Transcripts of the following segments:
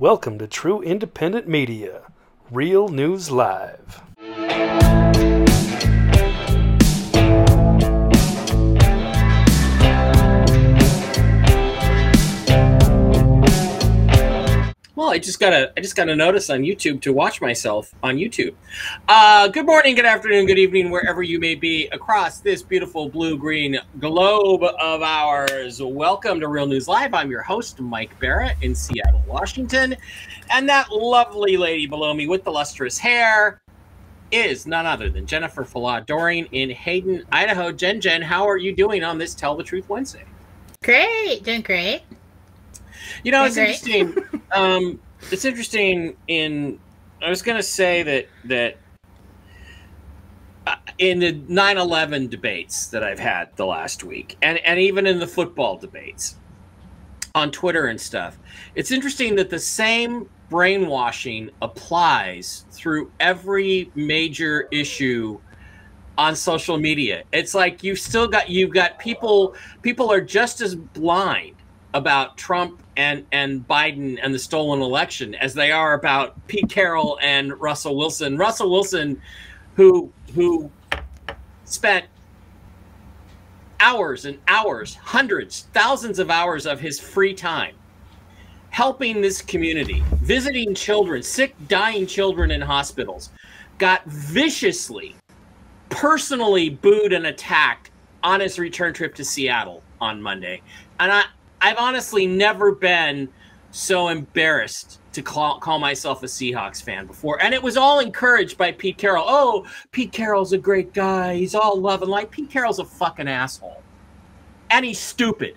Welcome to True Independent Media, Real News Live. I just got a I just got a notice on YouTube to watch myself on YouTube. Uh, good morning, good afternoon, good evening, wherever you may be across this beautiful blue green globe of ours. Welcome to Real News Live. I'm your host, Mike Barrett in Seattle, Washington, and that lovely lady below me with the lustrous hair is none other than Jennifer Falah Doring in Hayden, Idaho. Jen, Jen, how are you doing on this Tell the Truth Wednesday? Great, doing great. You know, it's interesting. um, it's interesting. In I was going to say that that uh, in the 9/11 debates that I've had the last week, and and even in the football debates on Twitter and stuff, it's interesting that the same brainwashing applies through every major issue on social media. It's like you've still got you've got people people are just as blind about Trump and and Biden and the stolen election as they are about Pete Carroll and Russell Wilson. Russell Wilson, who who spent hours and hours, hundreds, thousands of hours of his free time helping this community, visiting children, sick, dying children in hospitals, got viciously, personally booed and attacked on his return trip to Seattle on Monday. And I, I've honestly never been so embarrassed to call, call myself a Seahawks fan before. And it was all encouraged by Pete Carroll. Oh, Pete Carroll's a great guy. He's all love and light. Pete Carroll's a fucking asshole. And he's stupid.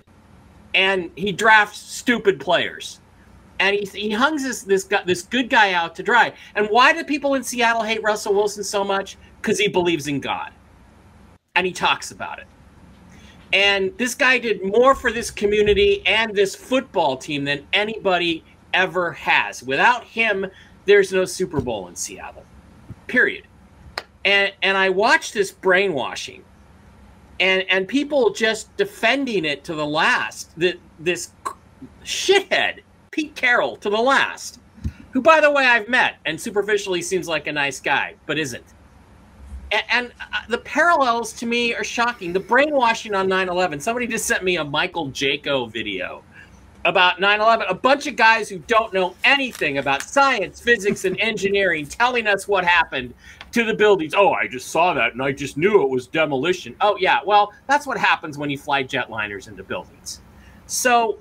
And he drafts stupid players. And he, he hungs this this guy, this good guy out to dry. And why do people in Seattle hate Russell Wilson so much? Because he believes in God. And he talks about it. And this guy did more for this community and this football team than anybody ever has. Without him, there's no Super Bowl in Seattle. Period. And and I watched this brainwashing and and people just defending it to the last. That this shithead Pete Carroll to the last. Who by the way I've met and superficially seems like a nice guy, but isn't and, and uh, the parallels to me are shocking. The brainwashing on 9/11. Somebody just sent me a Michael Jaco video about 9/11. A bunch of guys who don't know anything about science, physics, and engineering telling us what happened to the buildings. Oh, I just saw that and I just knew it was demolition. Oh yeah, well that's what happens when you fly jetliners into buildings. So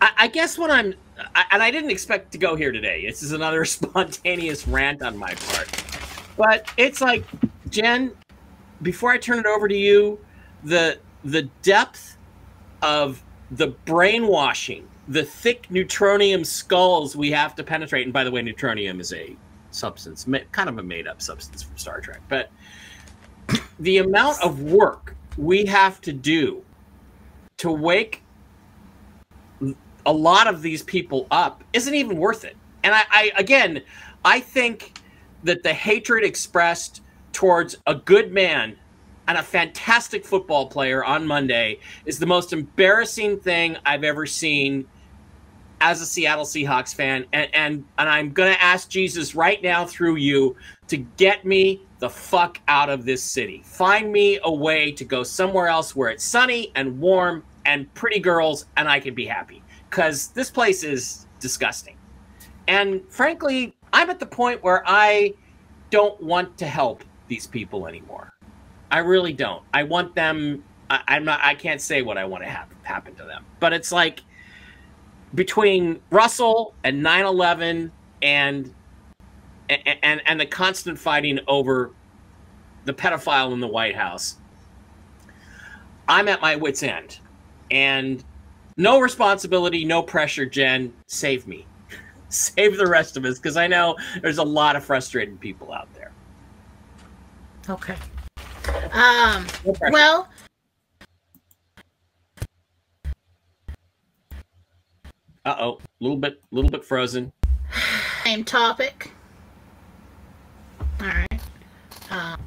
I, I guess what I'm, I, and I didn't expect to go here today. This is another spontaneous rant on my part. But it's like, Jen, before I turn it over to you, the the depth of the brainwashing, the thick neutronium skulls we have to penetrate. And by the way, neutronium is a substance, kind of a made up substance from Star Trek. But the amount of work we have to do to wake a lot of these people up isn't even worth it. And I, I again, I think that the hatred expressed towards a good man and a fantastic football player on Monday is the most embarrassing thing I've ever seen as a Seattle Seahawks fan. And and, and I'm gonna ask Jesus right now through you to get me the fuck out of this city. Find me a way to go somewhere else where it's sunny and warm and pretty girls and I can be happy. Cause this place is disgusting. And frankly, I'm at the point where I don't want to help these people anymore. I really don't. I want them. I, am not. I can't say what I want to have happen to them. But it's like between Russell and 9/11 and and and, and the constant fighting over the pedophile in the White House. I'm at my wits' end, and no responsibility, no pressure. Jen, save me save the rest of us because I know there's a lot of frustrated people out there. Okay. Um. No well. Uh oh, a little bit, A little bit frozen. Same topic. All right. Um.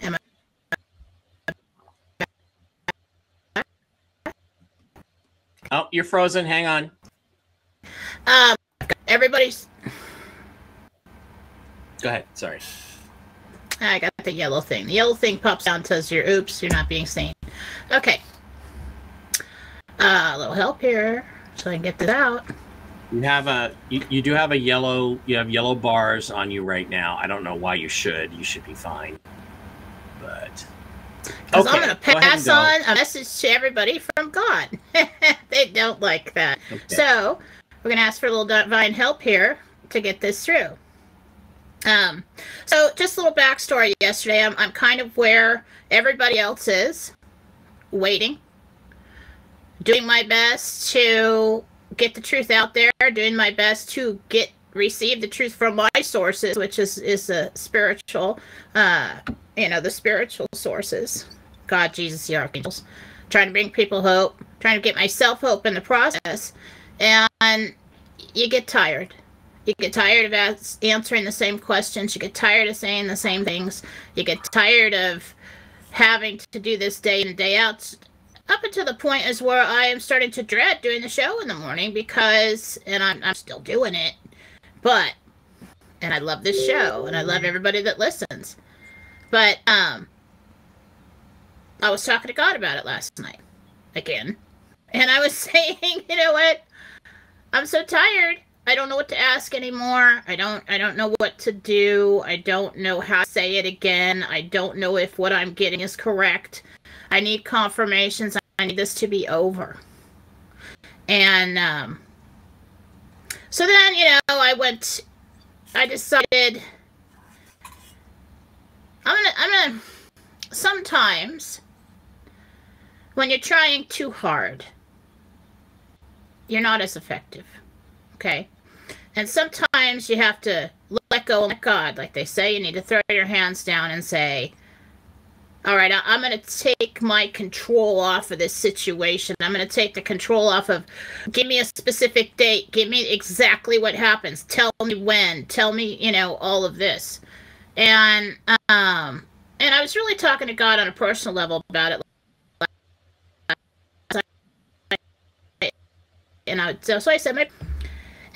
Am I... Oh, you're frozen. Hang on. Um, everybody's. Go ahead. Sorry. I got the yellow thing. The yellow thing pops out and says, "You're oops, you're not being seen." Okay. Uh, a little help here, so I can get this out. You have a you, you do have a yellow you have yellow bars on you right now. I don't know why you should. You should be fine. But Because I'm going to go pass go. on a message to everybody from God. they don't like that. Okay. So we're going to ask for a little divine help here to get this through. Um, so just a little backstory. Yesterday, I'm I'm kind of where everybody else is, waiting, doing my best to get the truth out there, doing my best to get receive the truth from my sources, which is is a spiritual, uh, you know, the spiritual sources, God, Jesus, the archangels, trying to bring people hope, trying to get myself hope in the process, and you get tired. You get tired of as- answering the same questions. You get tired of saying the same things. You get tired of having to do this day in and day out. Up until the point is where I am starting to dread doing the show in the morning because, and I'm, I'm still doing it, but, and I love this show and I love everybody that listens. But, um, I was talking to God about it last night again. And I was saying, you know what? I'm so tired. I don't know what to ask anymore. I don't I don't know what to do. I don't know how to say it again. I don't know if what I'm getting is correct. I need confirmations. I need this to be over. And um so then, you know, I went I decided I'm gonna I'm gonna sometimes when you're trying too hard, you're not as effective. Okay? And sometimes you have to let go of God. Like they say, you need to throw your hands down and say, All right, I'm going to take my control off of this situation. I'm going to take the control off of, give me a specific date. Give me exactly what happens. Tell me when. Tell me, you know, all of this. And, um, and I was really talking to God on a personal level about it and I so, so I said, my,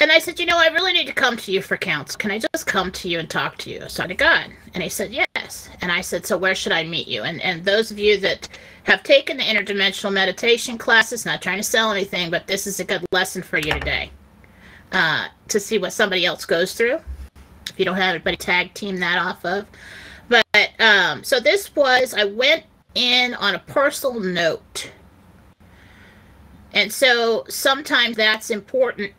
and I said, you know, I really need to come to you for counsel. Can I just come to you and talk to you? So to God, and he said yes. And I said, so where should I meet you? And and those of you that have taken the interdimensional meditation classes, not trying to sell anything, but this is a good lesson for you today, uh, to see what somebody else goes through. If you don't have anybody tag team that off of, but um, so this was I went in on a personal note. And so sometimes that's important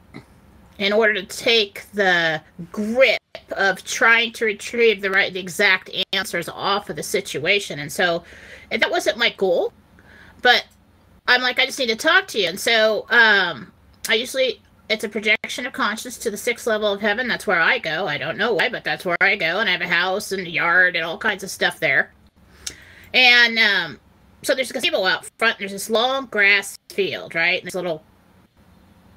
in order to take the grip of trying to retrieve the right the exact answers off of the situation. And so and that wasn't my goal, but I'm like I just need to talk to you. And so um I usually it's a projection of consciousness to the sixth level of heaven. That's where I go. I don't know why, but that's where I go. And I have a house and a yard and all kinds of stuff there. And um so there's a gazebo out front. There's this long grass field, right? And this little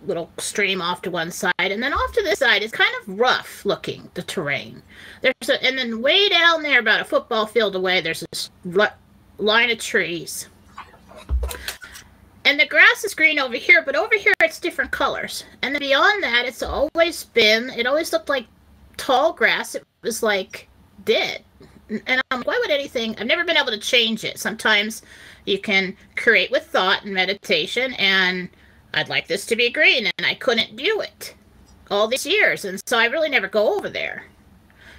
little stream off to one side, and then off to this side is kind of rough looking the terrain. There's a, and then way down there, about a football field away, there's this li- line of trees. And the grass is green over here, but over here it's different colors. And then beyond that, it's always been. It always looked like tall grass. It was like dead and I'm like, why would anything? I've never been able to change it. Sometimes you can create with thought and meditation, and I'd like this to be green, and I couldn't do it all these years, and so I really never go over there.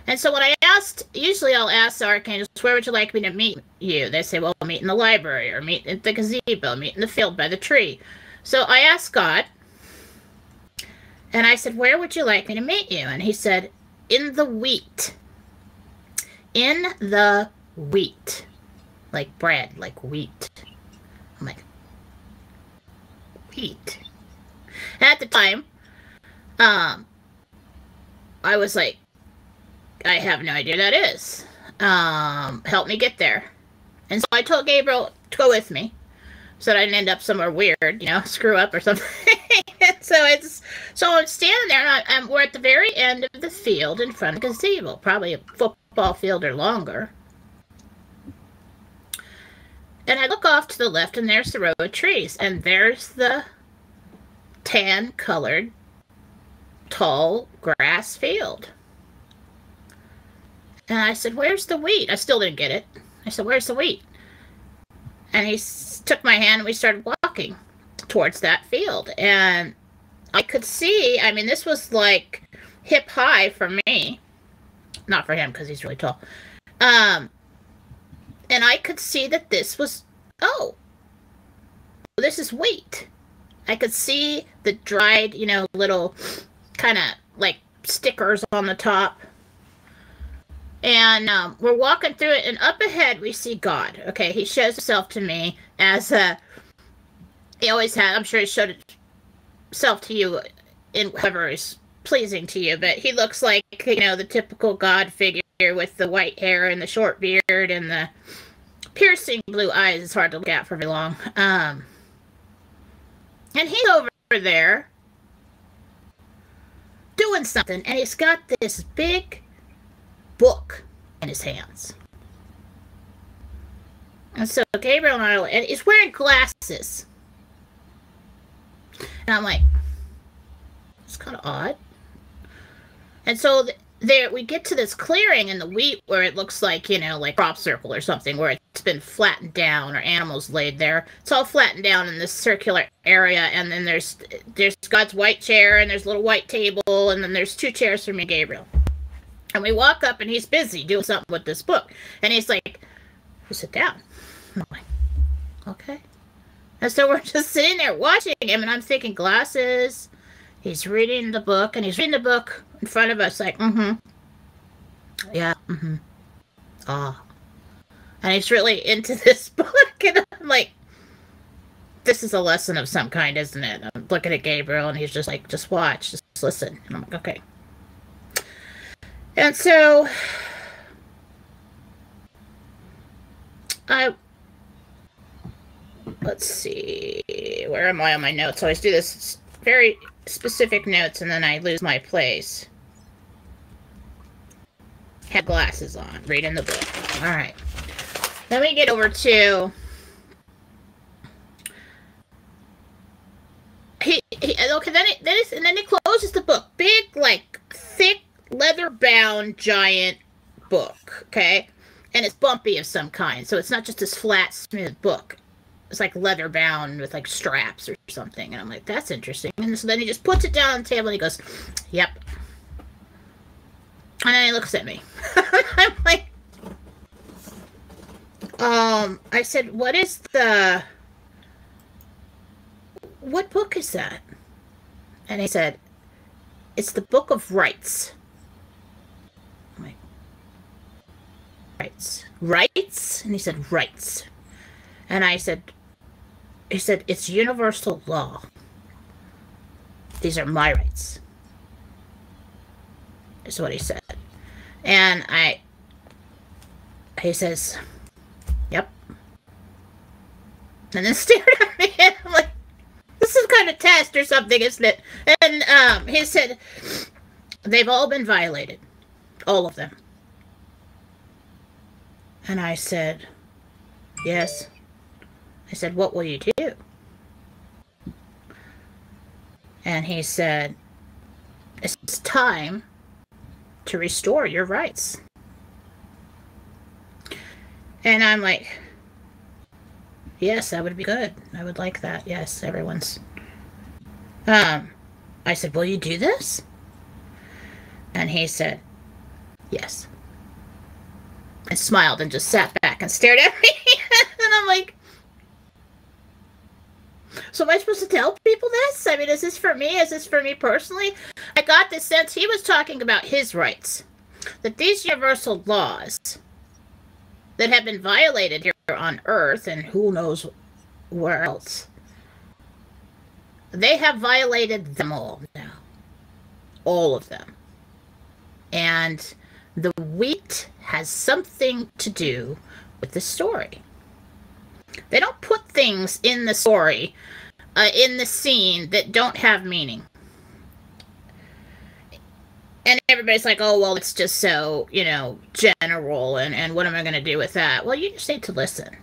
And so when I asked, usually I'll ask the archangels, where would you like me to meet you? They say, well, meet in the library, or meet at the gazebo, meet in the field by the tree. So I asked God, and I said, where would you like me to meet you? And he said, in the wheat in the wheat. Like bread, like wheat. I'm like, wheat. At the time, um, I was like, I have no idea that is. Um, help me get there. And so I told Gabriel to go with me so that I didn't end up somewhere weird, you know, screw up or something. so it's so I'm standing there and I, I'm, we're at the very end of the field in front of the gazebo, probably a football field or longer. And I look off to the left and there's the row of trees and there's the tan colored tall grass field. And I said, Where's the wheat? I still didn't get it. I said, Where's the wheat? And he took my hand and we started walking towards that field. And I could see, I mean, this was like hip high for me. Not for him because he's really tall. Um, and I could see that this was, oh, this is wheat. I could see the dried, you know, little kind of like stickers on the top. And um, we're walking through it, and up ahead we see God. Okay, he shows himself to me as a. He always had. I'm sure he showed himself to you in whatever is pleasing to you, but he looks like you know the typical God figure with the white hair and the short beard and the piercing blue eyes. It's hard to look at for very long. Um, and he's over there doing something, and he's got this big book in his hands. And so Gabriel and I, and he's wearing glasses. And I'm like, it's kind of odd. And so th- there we get to this clearing in the wheat where it looks like, you know, like crop circle or something, where it's been flattened down or animals laid there. It's all flattened down in this circular area, and then there's there's God's white chair and there's a little white table, and then there's two chairs for me Gabriel. And we walk up and he's busy doing something with this book. And he's like, You sit down. I'm like, Okay. And so we're just sitting there watching him, and I'm thinking, glasses. He's reading the book, and he's reading the book in front of us, like, mm hmm. Yeah, mm hmm. Ah. And he's really into this book, and I'm like, this is a lesson of some kind, isn't it? I'm looking at Gabriel, and he's just like, just watch, just listen. And I'm like, okay. And so I let's see where am I on my notes? I always do this very specific notes and then I lose my place. Had glasses on, reading the book. All right. Then we get over to he, he okay then it then it's and then it closes the book big like thick leather bound giant book okay and it's bumpy of some kind so it's not just this flat smooth book it's like leather bound with like straps or something and i'm like that's interesting and so then he just puts it down on the table and he goes yep and then he looks at me i'm like um i said what is the what book is that? And he said, It's the Book of Rights. I'm like, Rights. Rights? And he said, Rights. And I said, He said, It's universal law. These are my rights. Is what he said. And I, he says, Yep. And then stared at me, and I'm like, this is kind of test or something, isn't it? And um, he said, they've all been violated. All of them. And I said, yes. I said, what will you do? And he said, it's time to restore your rights. And I'm like, Yes, that would be good. I would like that. Yes, everyone's. Um, I said, Will you do this? And he said, Yes. And smiled and just sat back and stared at me. and I'm like, So am I supposed to tell people this? I mean, is this for me? Is this for me personally? I got the sense he was talking about his rights. That these universal laws that have been violated here on Earth and who knows where else. They have violated them all now. All of them. And the wheat has something to do with the story. They don't put things in the story, uh, in the scene, that don't have meaning and everybody's like, oh, well, it's just so, you know, general, and, and what am I going to do with that? Well, you just need to listen.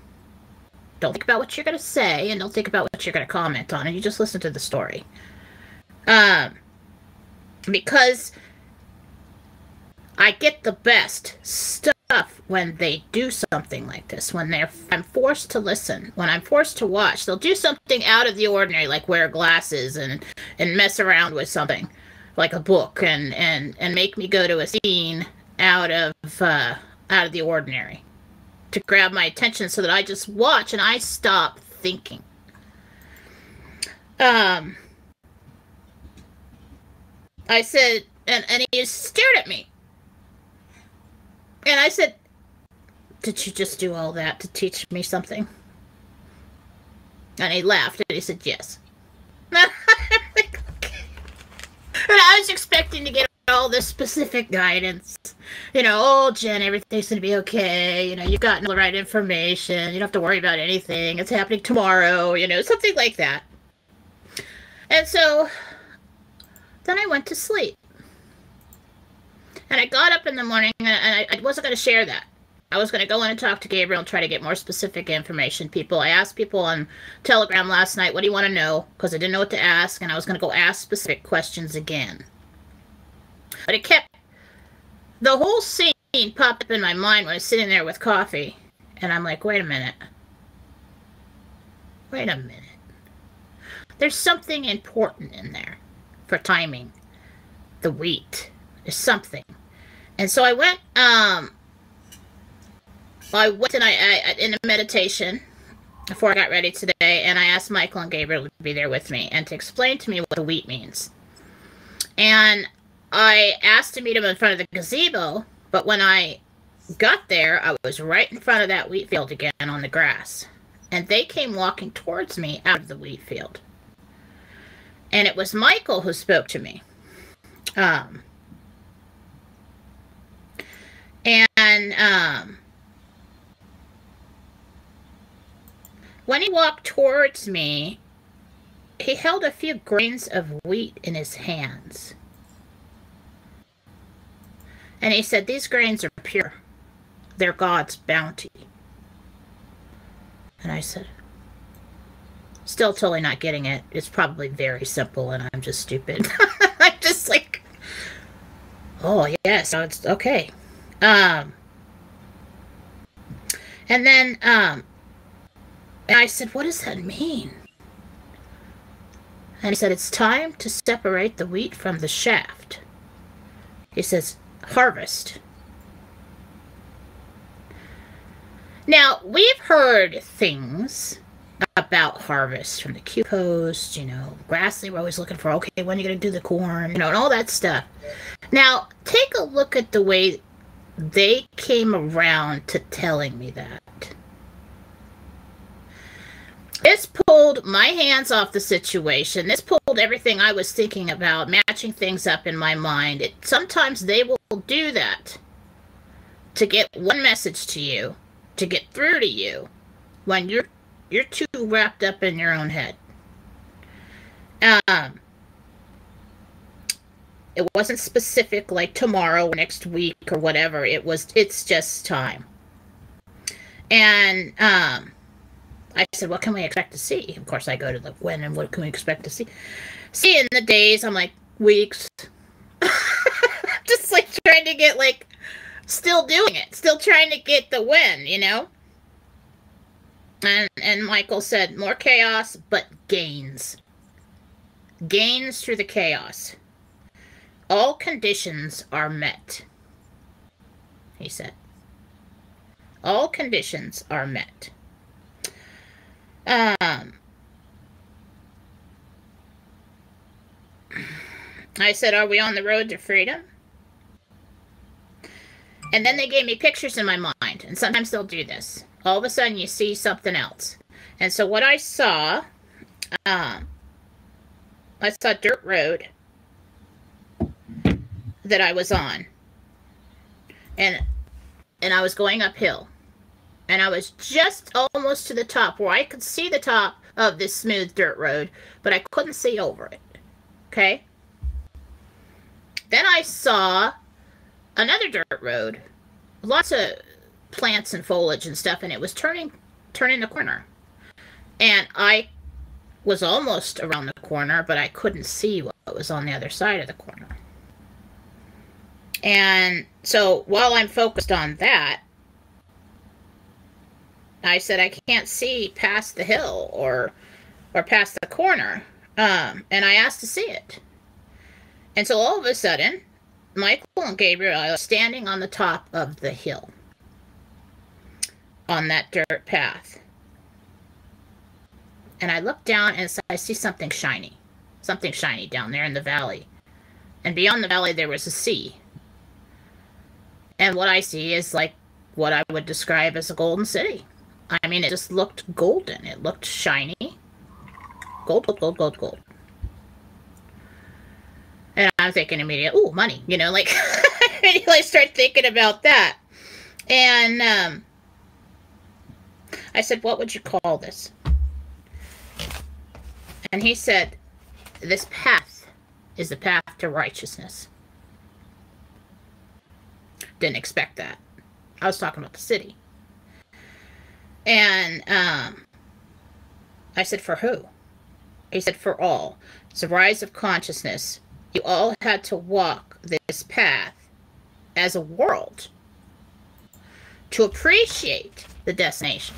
Don't think about what you're going to say, and don't think about what you're going to comment on, and you just listen to the story. Um, because I get the best stuff when they do something like this. When they're I'm forced to listen, when I'm forced to watch, they'll do something out of the ordinary, like wear glasses and and mess around with something, like a book, and and and make me go to a scene out of uh, out of the ordinary to grab my attention, so that I just watch and I stop thinking. Um. I said, and, and he stared at me. And I said, Did you just do all that to teach me something? And he laughed and he said, Yes. and I was expecting to get all this specific guidance. You know, oh, Jen, everything's going to be okay. You know, you've gotten all the right information. You don't have to worry about anything. It's happening tomorrow. You know, something like that. And so then I went to sleep. And I got up in the morning and I, I wasn't going to share that. I was going to go in and talk to Gabriel and try to get more specific information. People, I asked people on Telegram last night, what do you want to know? Because I didn't know what to ask, and I was going to go ask specific questions again. But it kept, the whole scene popped up in my mind when I was sitting there with coffee. And I'm like, wait a minute. Wait a minute. There's something important in there for timing. The wheat. Something. And so I went, um, I went and I, I in a meditation before I got ready today, and I asked Michael and Gabriel to be there with me and to explain to me what the wheat means. And I asked to meet him in front of the gazebo, but when I got there, I was right in front of that wheat field again on the grass. And they came walking towards me out of the wheat field. And it was Michael who spoke to me. Um, and um, when he walked towards me, he held a few grains of wheat in his hands. And he said, These grains are pure. They're God's bounty. And I said, Still totally not getting it. It's probably very simple and I'm just stupid. I'm just like, oh, yes, so it's okay. Um, and then um, and I said, what does that mean? And he said, it's time to separate the wheat from the shaft. He says, harvest. Now, we've heard things about harvest from the Q Post, you know, Grassley, we're always looking for, okay, when are you going to do the corn, you know, and all that stuff. Now, take a look at the way they came around to telling me that. This pulled my hands off the situation. This pulled everything I was thinking about, matching things up in my mind. It, sometimes they will do that to get one message to you, to get through to you, when you're you're too wrapped up in your own head. Um, it wasn't specific like tomorrow or next week or whatever. It was it's just time. And um I said, What can we expect to see? Of course I go to the when and what can we expect to see? See in the days, I'm like, weeks. just like trying to get like still doing it, still trying to get the win, you know? And and Michael said, more chaos, but gains. Gains through the chaos. All conditions are met, he said. All conditions are met. Um, I said, Are we on the road to freedom? And then they gave me pictures in my mind, and sometimes they'll do this. All of a sudden, you see something else. And so, what I saw, um, I saw dirt road that I was on. And and I was going uphill. And I was just almost to the top where I could see the top of this smooth dirt road, but I couldn't see over it. Okay? Then I saw another dirt road. Lots of plants and foliage and stuff and it was turning turning the corner. And I was almost around the corner, but I couldn't see what was on the other side of the corner. And so while I'm focused on that, I said I can't see past the hill or or past the corner. Um, and I asked to see it. And so all of a sudden, Michael and Gabriel are standing on the top of the hill on that dirt path. And I look down and I see something shiny. Something shiny down there in the valley. And beyond the valley, there was a sea. And what I see is like what I would describe as a golden city. I mean, it just looked golden. It looked shiny. Gold, gold, gold, gold, gold. And I'm thinking immediately, oh, money, you know, like, I start thinking about that. And um, I said, what would you call this? And he said, this path is the path to righteousness. Didn't expect that. I was talking about the city. And um, I said, for who? He said, for all. It's a rise of consciousness. You all had to walk this path as a world to appreciate the destination.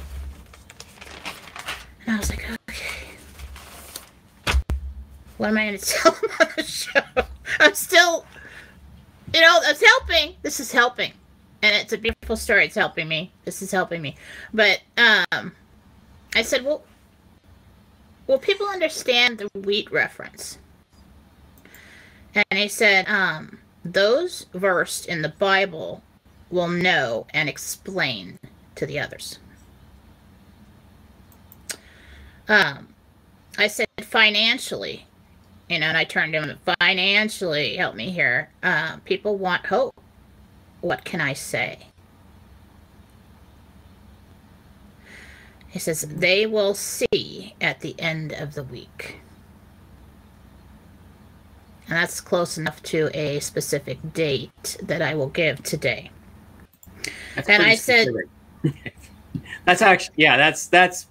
And I was like, okay. What am I going to tell them on the show? I'm still, you know, it's helping. This is helping. And it's a beautiful story. It's helping me. This is helping me. But um, I said, well, will people understand the wheat reference? And he said, um, those versed in the Bible will know and explain to the others. Um, I said financially, you know, and I turned to him, financially, help me here. Uh, people want hope. What can I say? He says, they will see at the end of the week. And that's close enough to a specific date that I will give today. That's and I said, that's actually, yeah, that's, that's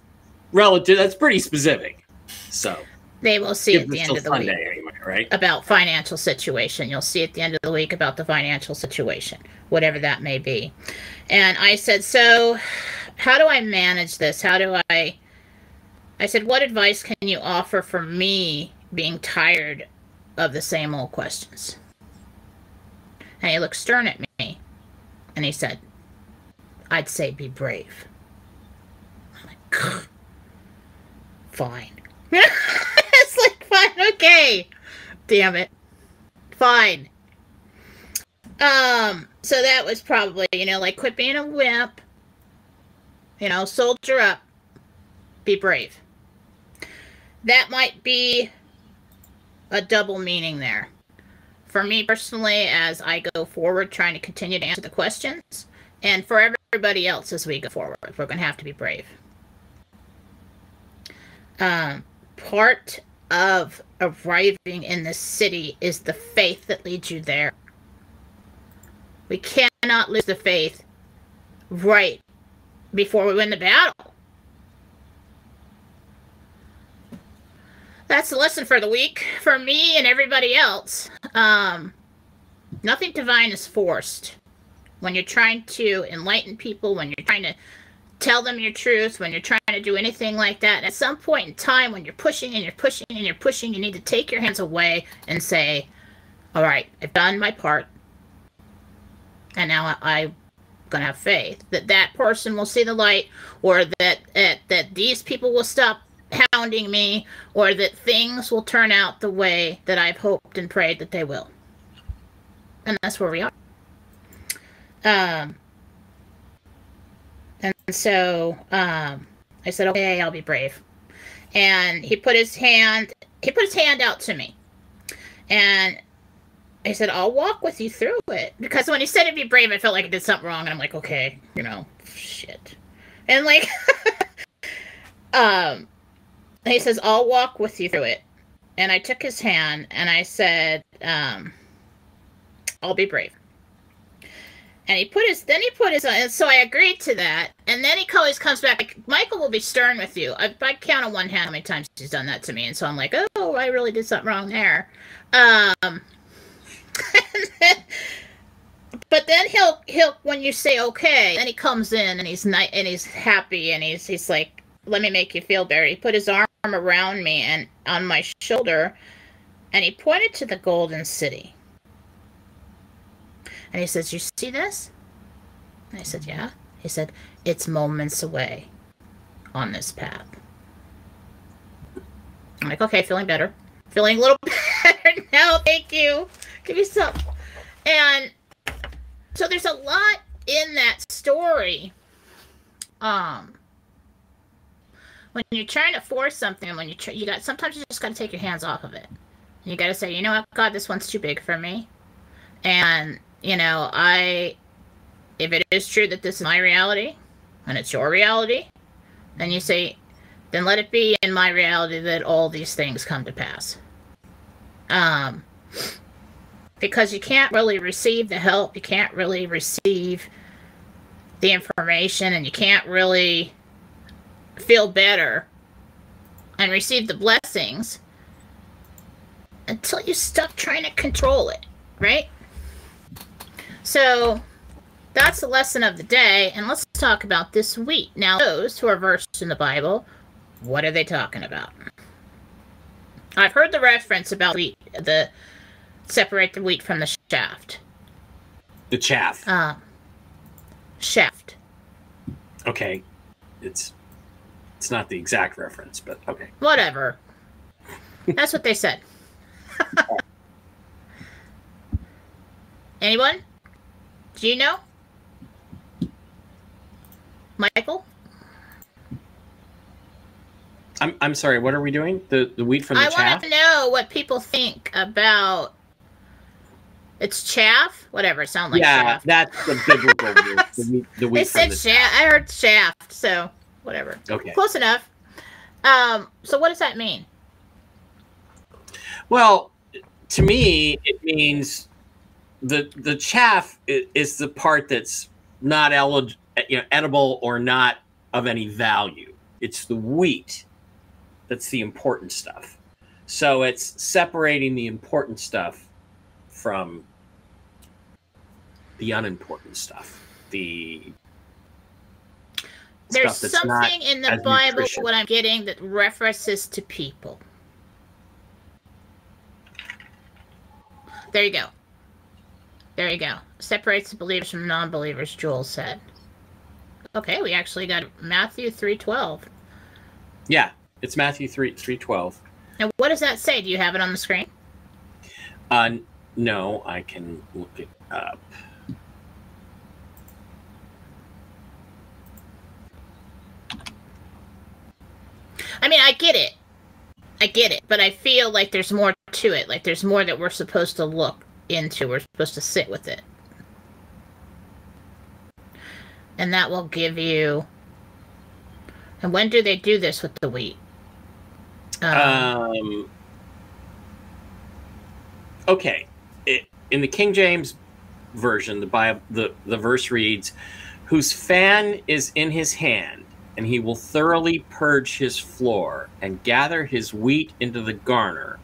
relative. That's pretty specific. So, they will see at the end of the Sunday week anyway, right? about financial situation. You'll see at the end of the week about the financial situation, whatever that may be. And I said, so how do I manage this? How do I I said, what advice can you offer for me being tired of the same old questions? And he looked stern at me and he said, I'd say be brave. I'm like, fine. it's like, fine, okay. Damn it. Fine. Um, so that was probably, you know, like quit being a wimp. You know, soldier up. Be brave. That might be a double meaning there. For me personally, as I go forward trying to continue to answer the questions, and for everybody else as we go forward, we're going to have to be brave. Um, part of arriving in the city is the faith that leads you there. We cannot lose the faith right before we win the battle. That's the lesson for the week for me and everybody else. Um, nothing divine is forced. When you're trying to enlighten people, when you're trying to tell them your truth, when you're trying to do anything like that, at some point in time, when you're pushing and you're pushing and you're pushing, you need to take your hands away and say, All right, I've done my part. And now I, I'm going to have faith that that person will see the light or that, that, that these people will stop hounding me or that things will turn out the way that I've hoped and prayed that they will. And that's where we are. Um, and so um, I said, okay, I'll be brave. And he put his hand, he put his hand out to me. And I said, I'll walk with you through it. Because when he said to be brave, I felt like I did something wrong. And I'm like, okay, you know, shit. And like, um, he says, I'll walk with you through it. And I took his hand and I said, um, I'll be brave. And he put his, then he put his, and so I agreed to that. And then he always comes back, like, Michael will be stern with you. I, I count on one hand how many times he's done that to me. And so I'm like, oh, I really did something wrong there. Um, but then he'll he'll when you say okay, then he comes in and he's nice and he's happy and he's he's like, let me make you feel better. He put his arm around me and on my shoulder, and he pointed to the Golden City. And he says, "You see this?" And I said, "Yeah." He said, "It's moments away on this path." I'm like, "Okay, feeling better, feeling a little better now. Thank you. Give me some." And so there's a lot in that story. Um, when you're trying to force something, when you you got sometimes you just got to take your hands off of it. You got to say, you know what, God, this one's too big for me, and you know, I, if it is true that this is my reality, and it's your reality, then you say, then let it be in my reality that all these things come to pass. Um, because you can't really receive the help, you can't really receive the information, and you can't really feel better and receive the blessings until you stop trying to control it, right? So that's the lesson of the day, and let's talk about this wheat. Now, those who are versed in the Bible, what are they talking about? I've heard the reference about wheat, the separate the wheat from the shaft. The chaff. Uh, shaft. Okay, it's it's not the exact reference, but okay. Whatever. That's what they said. Anyone? Do you know? Michael? I'm I'm sorry. What are we doing? The the wheat from the I chaff. want to know what people think about. It's chaff, whatever. It sounds like yeah, chaff. that's the biblical word. The wheat, the They wheat from said the shaft. I heard shaft, so whatever. Okay. Close enough. Um. So what does that mean? Well, to me, it means the the chaff is the part that's not elig- you know, edible or not of any value. It's the wheat that's the important stuff. So it's separating the important stuff from the unimportant stuff. The There's stuff something in the Bible, nutritious. what I'm getting, that references to people. There you go. There you go. Separates the believers from non-believers. Joel said. Okay, we actually got Matthew three twelve. yeah, it's Matthew three three twelve. And what does that say? Do you have it on the screen? Uh, no, I can look it up. I mean, I get it. I get it, but I feel like there's more to it. Like there's more that we're supposed to look into. We're supposed to sit with it. And that will give you. And when do they do this with the wheat? Um, Um, okay, it, in the King James version, the Bible, the the verse reads, "Whose fan is in his hand, and he will thoroughly purge his floor and gather his wheat into the garner,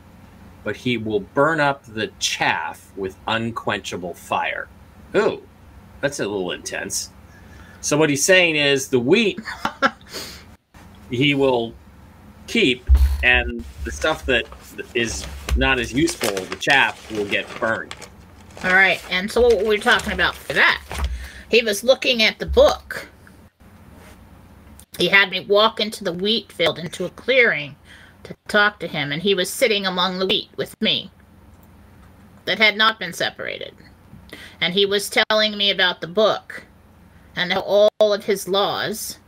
but he will burn up the chaff with unquenchable fire." Ooh, that's a little intense. So what he's saying is the wheat he will keep and the stuff that is not as useful, the chaff, will get burned. all right. And so what were we're talking about for that? He was looking at the book. He had me walk into the wheat field, into a clearing, to talk to him, and he was sitting among the wheat with me that had not been separated. And he was telling me about the book and all of his laws,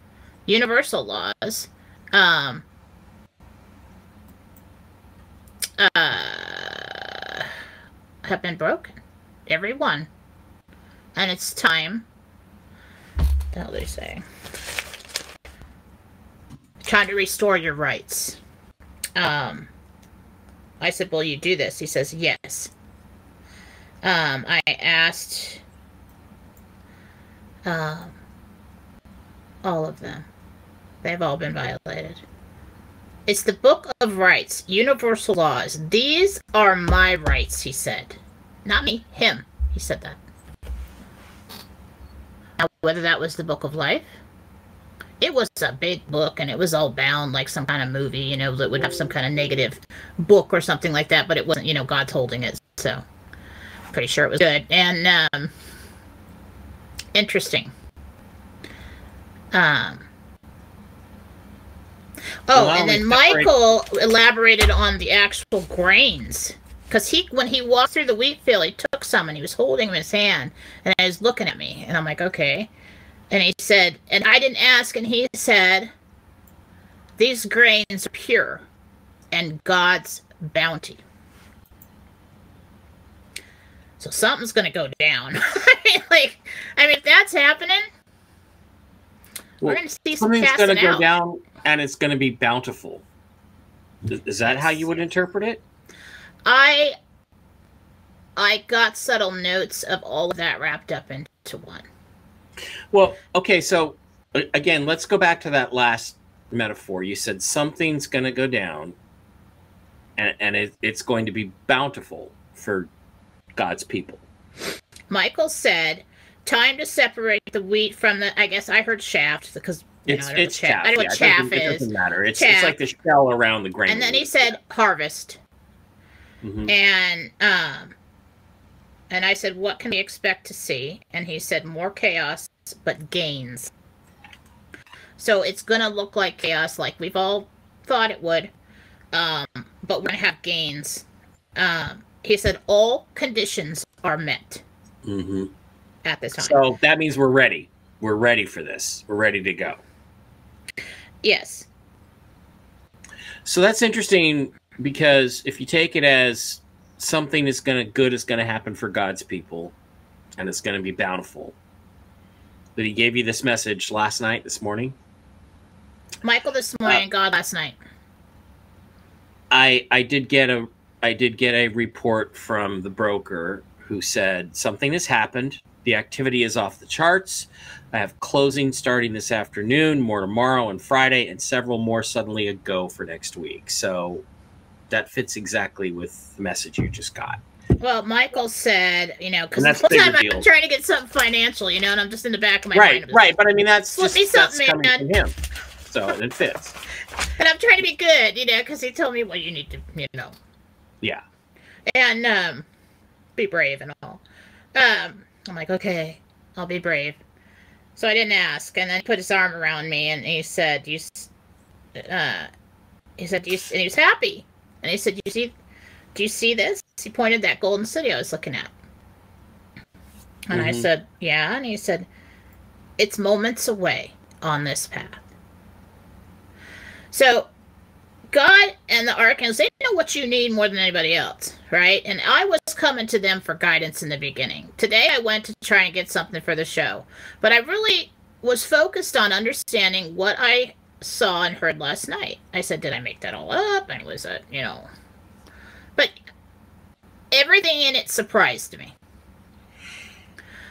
universal laws, um, uh, have been broken. Every one. And it's time. The hell they say? Trying to restore your rights. Um, I said, Will you do this? He says, Yes. Um, I asked um, all of them. They've all been violated. It's the Book of Rights, Universal Laws. These are my rights, he said. Not me, him. He said that. Now, whether that was the Book of Life. It was a big book and it was all bound like some kind of movie, you know, that would have some kind of negative book or something like that, but it wasn't, you know, God's holding it. So, pretty sure it was good. And, um, interesting. Um, Oh, Well, and then Michael elaborated on the actual grains. Because he, when he walked through the wheat field, he took some and he was holding them in his hand, and he was looking at me, and I'm like, okay. And he said, and I didn't ask, and he said, these grains are pure, and God's bounty. So something's gonna go down. I mean, like, I mean, if that's happening, we're gonna see some Something's casting going to go out. down, and it's going to be bountiful. Is- Is that how you would interpret it? I I got subtle notes of all of that wrapped up into one. Well, okay, so again, let's go back to that last metaphor. You said something's going to go down, and, and it, it's going to be bountiful for God's people. Michael said, "Time to separate the wheat from the." I guess I heard shaft because you It's know, I don't know it's what chaff. chaff. I know yeah, what it chaff doesn't, it is. doesn't matter. It's Chaff. it's like the shell around the grain. And then he said, "Harvest," Mhm. and um, and I said, "What can we expect to see?" And he said, "More chaos, but gains." So it's gonna look like chaos, like we've all thought it would, um, but we're gonna have gains. Um, he said all conditions are met mm-hmm. at this time. So that means we're ready. We're ready for this. We're ready to go. yes, So that's interesting because if you take it as something is going to good is going to happen for God's people and it's going to be bountiful. That he gave you this message last night, this morning. Michael this uh, morning, God last night. I I did get a I did get a report from the broker who said something has happened. The activity is off the charts. I have closing starting this afternoon, more tomorrow and Friday, and several more suddenly a go for next week. So that fits exactly with the message you just got. Well, Michael said, you know, because the whole time deal. I'm trying to get something financial, you know, and I'm just in the back of my right, mind. right. right. But I mean, that's Flip just me that's something, man. from him. So it fits. And I'm trying to be good, you know, because he told me what you need to, you know, Yeah. and um, be brave and all. Um, I'm like, okay, I'll be brave. So I didn't ask, and then he put his arm around me, and he said, "You," uh, he said, you," s-" and he was happy, and he said, "You see, do you see this?" He pointed that golden city I was looking at, and I Mhm. said, "Yeah," and he said, "It's moments away on this path." So God and the archangels, they know what you need more than anybody else, right? And I was coming to them for guidance in the beginning. Today I went to try and get something for the show, but I really was focused on understanding what I saw and heard last night. I said, did I make that all up? And was it, you know, but everything in it surprised me.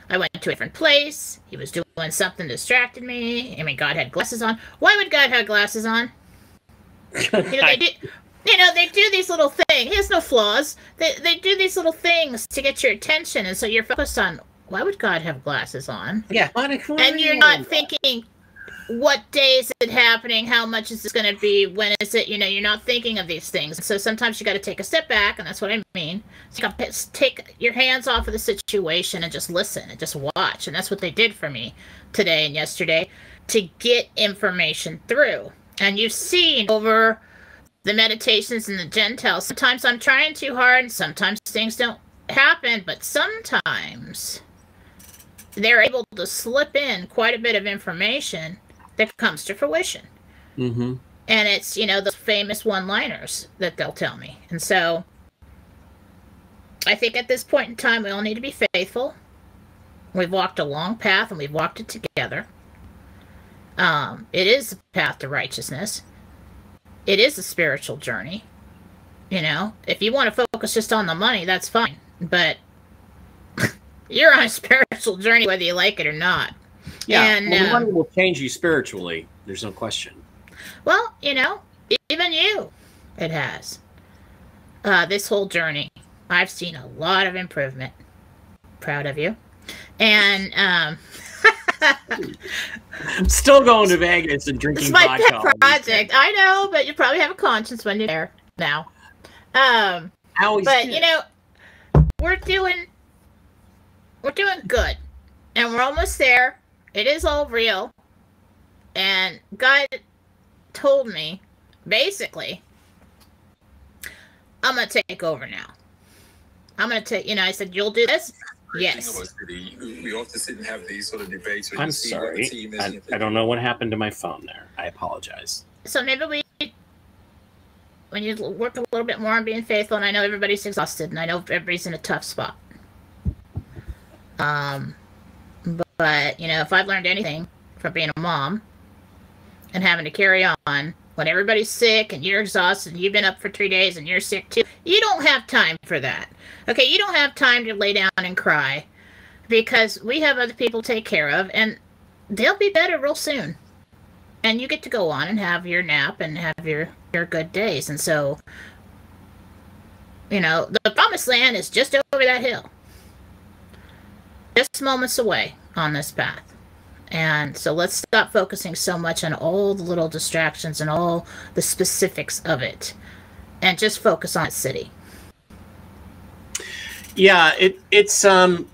I went to a different place. He was doing something distracted me. I mean, God had glasses on. Why would God have glasses on? You know, they do. You know, they do these little things. He has no flaws. They they do these little things to get your attention, and so you're focused on why would God have glasses on, yeah. and you're not thinking what day is it happening, how much is this going to be, when is it? You know, you're not thinking of these things. So sometimes you got to take a step back, and that's what I mean. Take your hands off of the situation and just listen and just watch, and that's what they did for me today and yesterday to get information through. And you've seen over the meditations and the Gentiles, sometimes I'm trying too hard, and sometimes things don't happen, but sometimes they're able to slip in quite a bit of information that comes to fruition. Mm-hmm. And it's, you know, those famous one liners that they'll tell me. And so I think at this point in time, we all need to be faithful. We've walked a long path and we've walked it together. Um, it is a path to righteousness. It is a spiritual journey. You know, if you want to focus just on the money, that's fine. But you're on a spiritual journey whether you like it or not. Yeah. And, well, the um, money will change you spiritually. There's no question. Well, you know, even you, it has. Uh, this whole journey, I've seen a lot of improvement. Proud of you. And um, I'm still going to Vegas and drinking It's my vodka. pet project. I know, but you probably have a conscience when you're there now. Um, Always but did. you know, we're doing we're doing good, and we're almost there. It is all real, and God told me basically, I'm gonna take over now. I'm gonna take. You know, I said you'll do this. Yes. We often sit and have these sort of debates. where I'm you see what sorry. the team is I, I don't know what happened to my phone there. I apologize. So maybe we, when you work a little bit more on being faithful, and I know everybody's exhausted, and I know everybody's in a tough spot. Um, but, you know, if I've learned anything from being a mom and having to carry on when everybody's sick and you're exhausted and you've been up for three days and you're sick too, you don't have time for that. Okay, you don't have time to lay down and cry because we have other people to take care of, and they'll be better real soon. And you get to go on and have your nap and have your your good days. And so you know the promised land is just over that hill just moments away on this path and so let's stop focusing so much on all the little distractions and all the specifics of it and just focus on city Yeah, it it's um.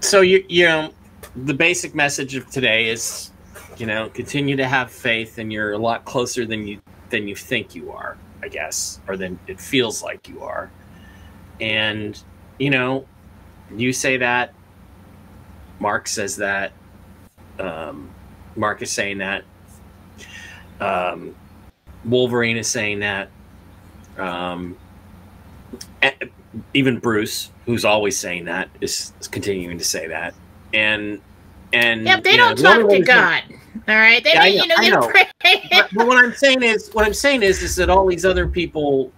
So you you know, the basic message of today is, you know, continue to have faith, and you're a lot closer than you than you think you are, I guess, or than it feels like you are. And you know, you say that. Mark says that. Um, Mark is saying that. Um, Wolverine is saying that. Um, even Bruce, who's always saying that, is, is continuing to say that. And and yeah they don't only talk to god all right they Yeah, you know know, know. pray but, but what I'm saying is, what I'm saying is, is that all these other people,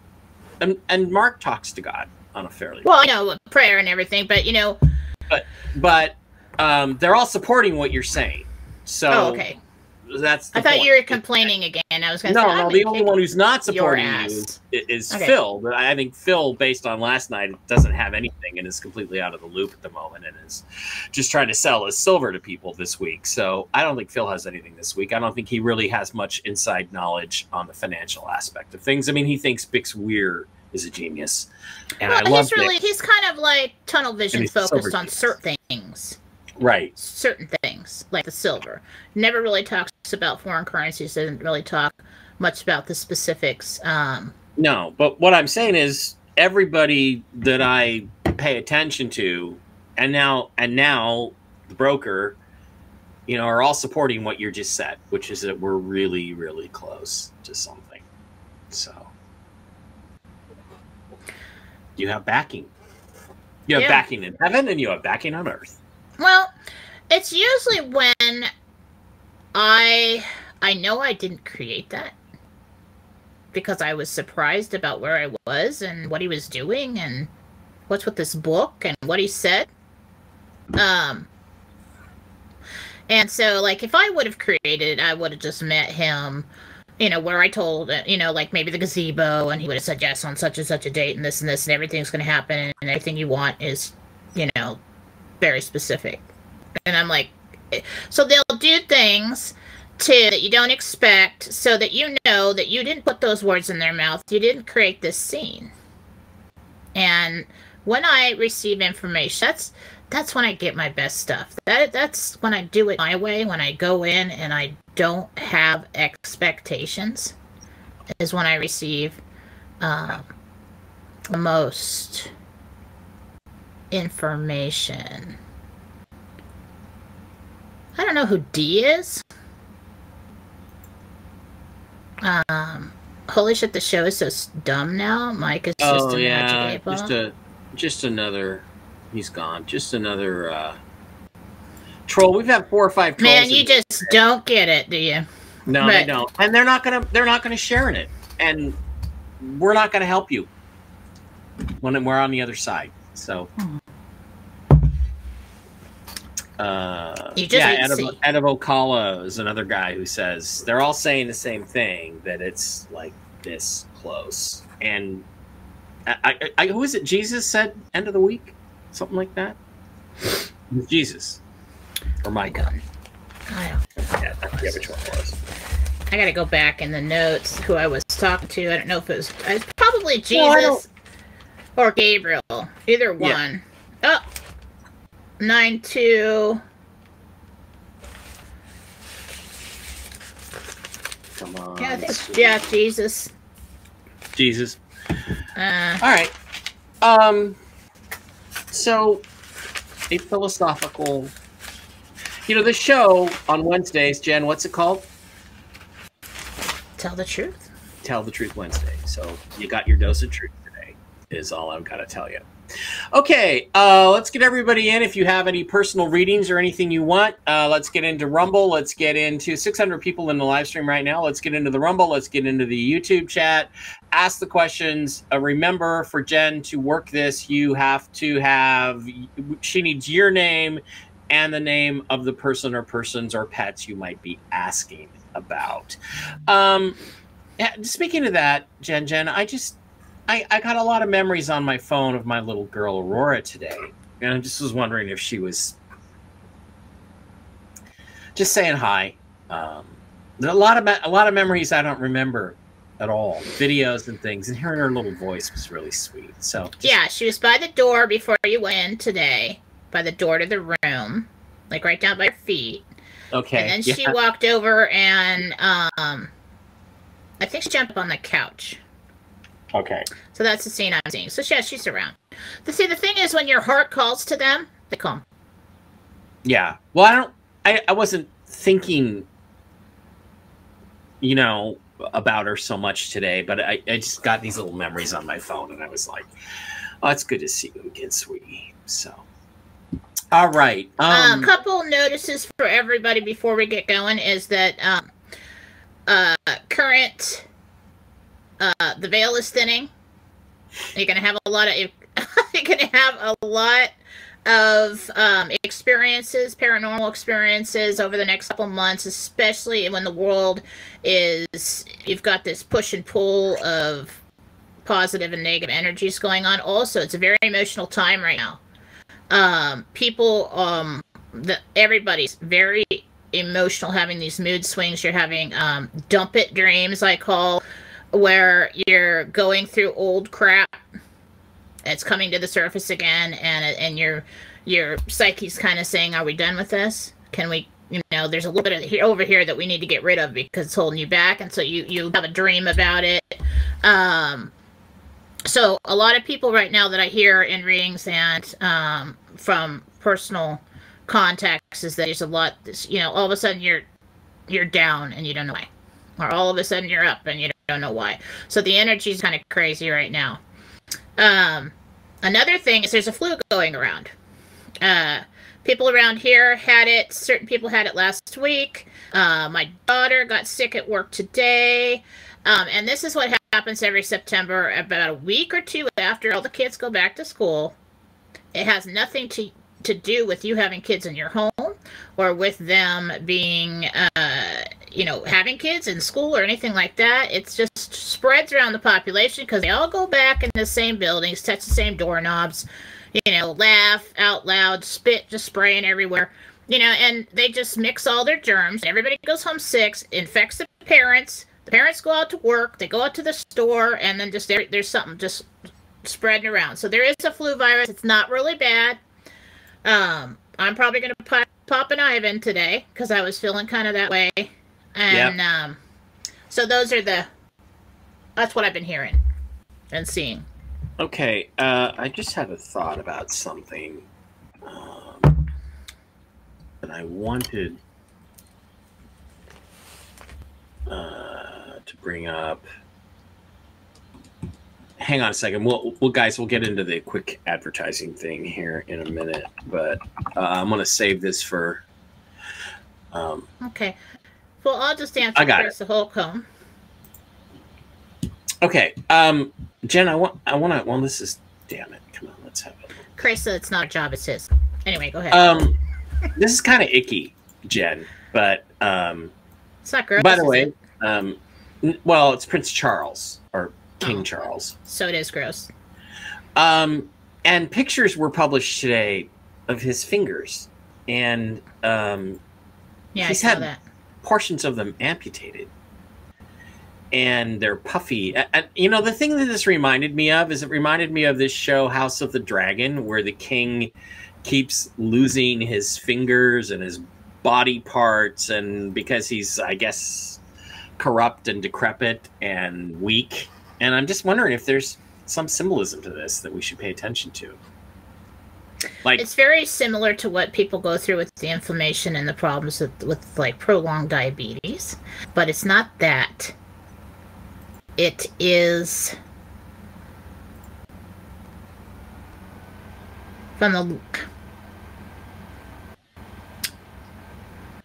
and, and Mark talks to God on a fairly, well i know prayer and everything but you know but but um, they're all supporting what you're saying. So oh okay that's. The i thought point. you were complaining again i was gonna No, say no. The only one who's not supporting you is, is Okay. Phil. But I think Phil, based on last night, doesn't have anything and is completely out of the loop at the moment and is just trying to sell his silver to people this week. So I don't think Phil has anything this week. I don't think he really has much inside knowledge on the financial aspect of things. I mean, he thinks Bix Weir is a genius, and well, I love he's really Bix. he's kind of like tunnel vision focused on genius. certain things Right. certain things like the silver never really talks about foreign currencies doesn't really talk much about the specifics um No, but what I'm saying is everybody that I pay attention to, and now and now the broker, you know, are all supporting what you just said, which is that we're really, really close to something. So you have backing. You have Yeah. backing in heaven, and you have backing on earth. well it's usually when i i know i didn't create that because i was surprised about where i was and what he was doing and what's with this book and what he said um and so like if i would have created i would have just met him you know where i told you know like maybe the gazebo and he would have said yes on such and such a date and this and this and everything's going to happen and everything you want is you know very specific. And i'm like eh, so they'll do things to that you don't expect so that you know that you didn't put those words in their mouth you didn't create this scene. And when i receive information that's that's when i get my best stuff. That that's when i do it my way when i go in and i don't have expectations is when i receive um, the most information I don't know who D is. Um, holy shit, the show is so dumb now. Mike is just oh a yeah, magic eight ball. just a just another. He's gone. Just another uh, troll. We've had four or five trolls. Man, you just don't get it, do you? No, they don't. And they're not gonna they're not gonna share in it. And we're not gonna help you when we're on the other side. So Hmm. uh You just yeah, wait and Ed. Ed of Ocala is another guy who says they're all saying the same thing that it's like this close. And I, I, I who is it? Jesus said end of the week, something like that. Jesus. Or my gun. I don't. Yeah, I which one it was. I gotta go back in the notes who I was talking to. I don't know if it was it's probably No, I Jesus or Gabriel. Either Yeah. one. Oh. Nine two. Come on. Yeah, I think yeah, Jesus. Jesus. Uh, All right. Um. So, a philosophical. You know, the show on Wednesdays, Jen. What's it called? tell the truth. Tell the Truth Wednesday. So you got your dose of truth today. Is all I've got to tell you. Okay, uh, let's get everybody in. If you have any personal readings or anything you want, uh, let's get into Rumble. Let's get into 600 people in the live stream right now. Let's get into the Rumble. Let's get into the YouTube chat. Ask the questions. Uh, remember, for Jen to work this, you have to have. She needs your name and the name of the person or persons or pets you might be asking about. Um, speaking of that, Jen, Jen, I just I, I got a lot of memories on my phone of my little girl Aurora today, and I just was wondering if she was just saying hi. Um, a lot of a lot of memories I don't remember at all, videos and things, and hearing her little voice was really sweet. So just- Yeah, she was by the door before you went in today. By the door to the room, like right down by her feet. okay, And then she walked over and um I think she jumped on the couch. okay, So that's the scene I'm seeing. So yeah, she's around. The see the thing is when your heart calls to them, they come. yeah. Well, I don't. I I wasn't thinking, you know, about her so much today, but I I just got these little memories on my phone, and I was like, oh, it's good to see you again, sweetie. So. All right. A Um, couple notices for everybody before we get going is that um, uh, current uh, the veil is thinning. You're gonna have a lot of you're gonna have a lot of um, experiences, paranormal experiences over the next couple months, especially when the world is you've got this push and pull of positive and negative energies going on. Also, it's a very emotional time right now um people um the everybody's very emotional having these mood swings. You're having um dump it dreams i call where you're going through old crap. It's coming to the surface again and and your your psyche's kind of saying are we done with this? Can we you know there's a little bit of here over here that we need to get rid of because it's holding you back and so you you have a dream about it. Um so a lot of people right now that I hear in readings and um, from personal contacts is that there's a lot. You know, all of a sudden you're you're down and you don't know why, or all of a sudden you're up and you don't know why. So the energy's kind of crazy right now. Um, another thing is there's a flu going around. Uh, people around here had it. Certain people had it last week. Uh, my daughter got sick at work today. Um, and this is what happens every September, about a week or two after all the kids go back to school. It has nothing to to do with you having kids in your home or with them being, uh, you know, having kids in school or anything like that. It's just spreads around the population because they all go back in the same buildings, touch the same doorknobs, you know, laugh out loud, spit just spraying everywhere. You know, and they just mix all their germs. Everybody goes home sick, infects the parents. The parents go out to work, they go out to the store, and then just there, there's something just spreading around. So there is a flu virus. It's not really bad. Um, I'm probably gonna pop, pop an Ivan today because I was feeling kind of that way, and um, so those are the. That's what I've been hearing and seeing. Okay, uh, I just had a thought about something um, that I wanted uh, to bring up. Hang on a second. We'll, well, guys, we'll get into the quick advertising thing here in a minute, but uh, I'm going to save this for. Um, Okay. Well, I'll just answer I got Chris Holcomb. okay, um, Jen, I want, I want to. Well, this is. Damn it! Come on, let's have it. Chris it's not a job; it's his. Anyway, go ahead. Um, this is kind of icky, Jen, but um, it's not gross. by the way, um, well, it's Prince Charles or King Oh. Charles. so it is gross. Um, and pictures were published today of his fingers. and um, Yeah, He's had- that. portions of them amputated and they're puffy A- and, you know the thing that this reminded me of is it reminded me of this show house of the dragon where the king keeps losing his fingers and his body parts and because he's i guess corrupt and decrepit and weak and i'm just wondering if there's some symbolism to this that we should pay attention to like It's very similar to what people go through with the inflammation and the problems with, with like prolonged diabetes, but it's not that. It is from the.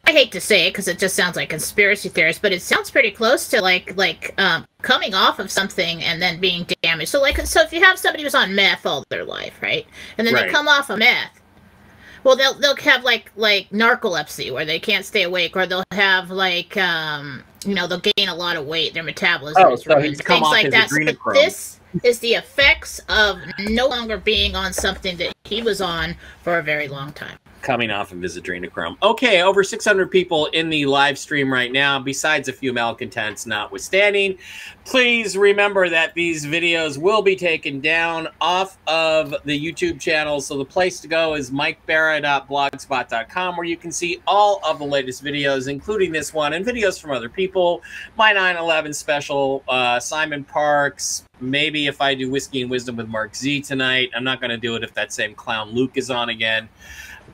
I hate to say it because it just sounds like conspiracy theorist, but it sounds pretty close to like like um, coming off of something and then being damaged. So like so if you have somebody who's on meth all their life, right, and then Right. they come off of meth, well they'll they'll have like like narcolepsy where they can't stay awake, or they'll have like um you know they'll gain a lot of weight, their metabolism Oh, is so ruined, things like that. So this is the effects of no longer being on something that he was on for a very long time. Coming off of his adrenochrome. Okay, over 600 people in the live stream right now, besides a few malcontents notwithstanding. Please remember that these videos will be taken down off of the YouTube channel. So the place to go is mikebara.blogspot.com where you can see all of the latest videos, including this one and videos from other people. My 9 11 special, uh, Simon Parkes. Maybe if I do Whiskey and Wisdom with Mark Z tonight. I'm not going to do it if that same clown Luke is on again